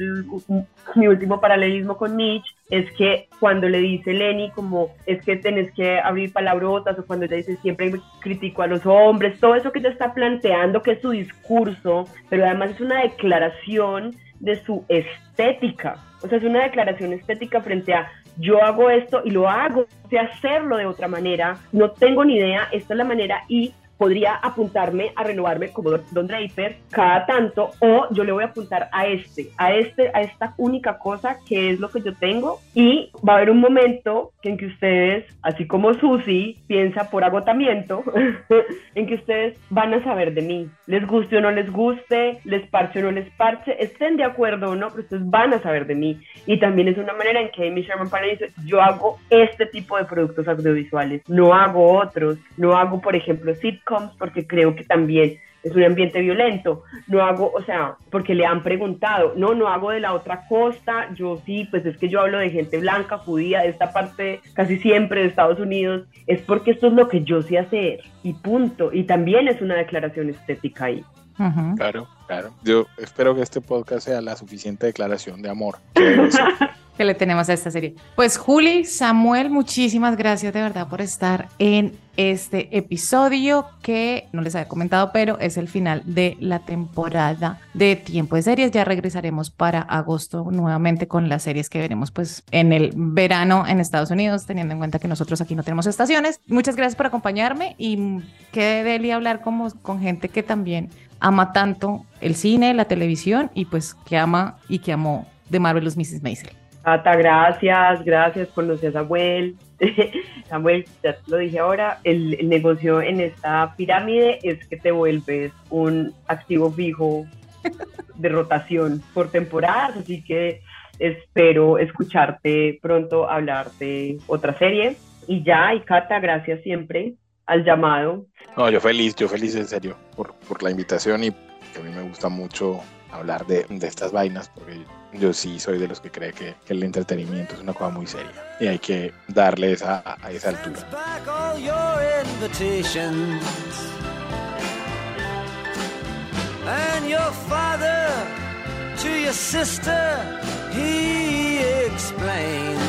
mi último paralelismo con Mitch, es que cuando le dice Lenny como es que tenés que abrir palabrotas o cuando ella dice siempre critico a los hombres, todo eso que ella está planteando que es su discurso, pero además es una declaración de su estética. O sea, es una declaración estética frente a yo hago esto y lo hago, sé hacerlo de otra manera, no tengo ni idea, esta es la manera y podría apuntarme a renovarme como Don Draper cada tanto o yo le voy a apuntar a este, a este, a esta única cosa que es lo que yo tengo. Y va a haber un momento en que ustedes, así como Susi piensa por agotamiento, en que ustedes van a saber de mí, les guste o no les guste, les parche o no les parche, estén de acuerdo o no, pero ustedes van a saber de mí. Y también es una manera en que Amy Sherman Palmer dice, yo hago este tipo de productos audiovisuales, no hago otros, no hago por ejemplo sitcoms porque creo que también es un ambiente violento. No hago, o sea, porque le han preguntado, no, no hago de la otra costa, yo sí, pues es que yo hablo de gente blanca, judía, de esta parte casi siempre de Estados Unidos, es porque esto es lo que yo sé hacer y punto. Y también es una declaración estética ahí. Claro, claro. Yo espero que este podcast sea la suficiente declaración de amor. que le tenemos a esta serie. Pues Juli, Samuel, muchísimas gracias de verdad por estar en este episodio que no les había comentado, pero es el final de la temporada de Tiempo de Series. Ya regresaremos para agosto nuevamente con las series que veremos pues en el verano en Estados Unidos, teniendo en cuenta que nosotros aquí no tenemos estaciones. Muchas gracias por acompañarme y qué deli hablar como con gente que también ama tanto el cine, la televisión y pues que ama y que amó de Marvelous Mrs. Maisel. Tata, gracias, gracias, conocí a Samuel. Samuel, ya te lo dije ahora, el, negocio en esta pirámide es que te vuelves un activo fijo de rotación por temporadas, así que espero escucharte pronto hablar de otra serie. Y ya, y Cata, gracias siempre al llamado. No, yo feliz, yo feliz en serio por, por la invitación y que a mí me gusta mucho hablar de, de estas vainas porque yo sí soy de los que cree que, que, el entretenimiento es una cosa muy seria y hay que darle esa, a esa altura. And your father to your sister, he explains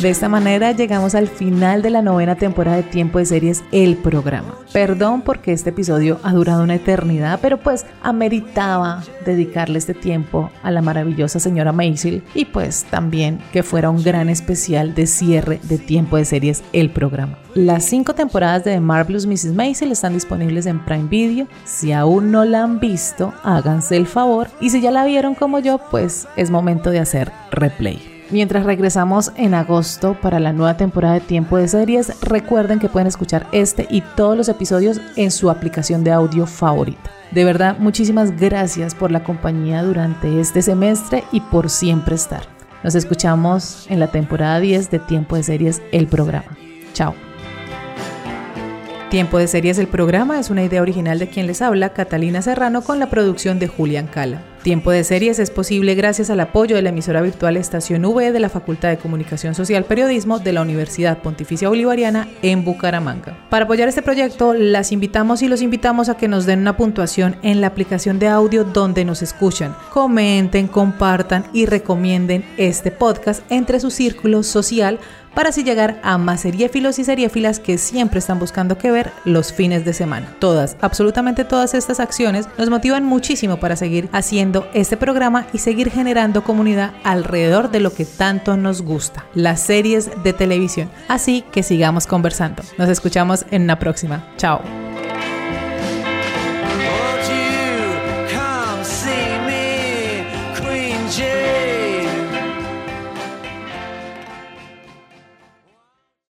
de esta manera llegamos al final de la novena temporada de Tiempo de Series, el programa. Perdón porque este episodio ha durado una eternidad, pero pues ameritaba dedicarle este tiempo a la maravillosa señora Maisel y pues también que fuera un gran especial de cierre de Tiempo de Series, el programa. Las cinco temporadas de The Marvelous Mrs. Maisel están disponibles en Prime Video. Si aún no la han visto, háganse el favor. Y si ya la vieron como yo, pues es momento de hacer replay. Mientras regresamos en agosto para la nueva temporada de Tiempo de Series, recuerden que pueden escuchar este y todos los episodios en su aplicación de audio favorita. De verdad, muchísimas gracias por la compañía durante este semestre y por siempre estar. Nos escuchamos en la temporada 10 de Tiempo de Series, el programa. Chao. Tiempo de Series El Programa es una idea original de quien les habla, Catalina Serrano, con la producción de Julián Cala. Tiempo de Series es posible gracias al apoyo de la emisora virtual Estación V de la Facultad de Comunicación Social Periodismo de la Universidad Pontificia Bolivariana en Bucaramanga. Para apoyar este proyecto, las invitamos y los invitamos a que nos den una puntuación en la aplicación de audio donde nos escuchan. Comenten, compartan y recomienden este podcast entre su círculo social para así llegar a más seriéfilos y seriéfilas que siempre están buscando qué ver los fines de semana. Todas, absolutamente todas estas acciones nos motivan muchísimo para seguir haciendo este programa y seguir generando comunidad alrededor de lo que tanto nos gusta, las series de televisión. Así que sigamos conversando. Nos escuchamos en una próxima. Chao.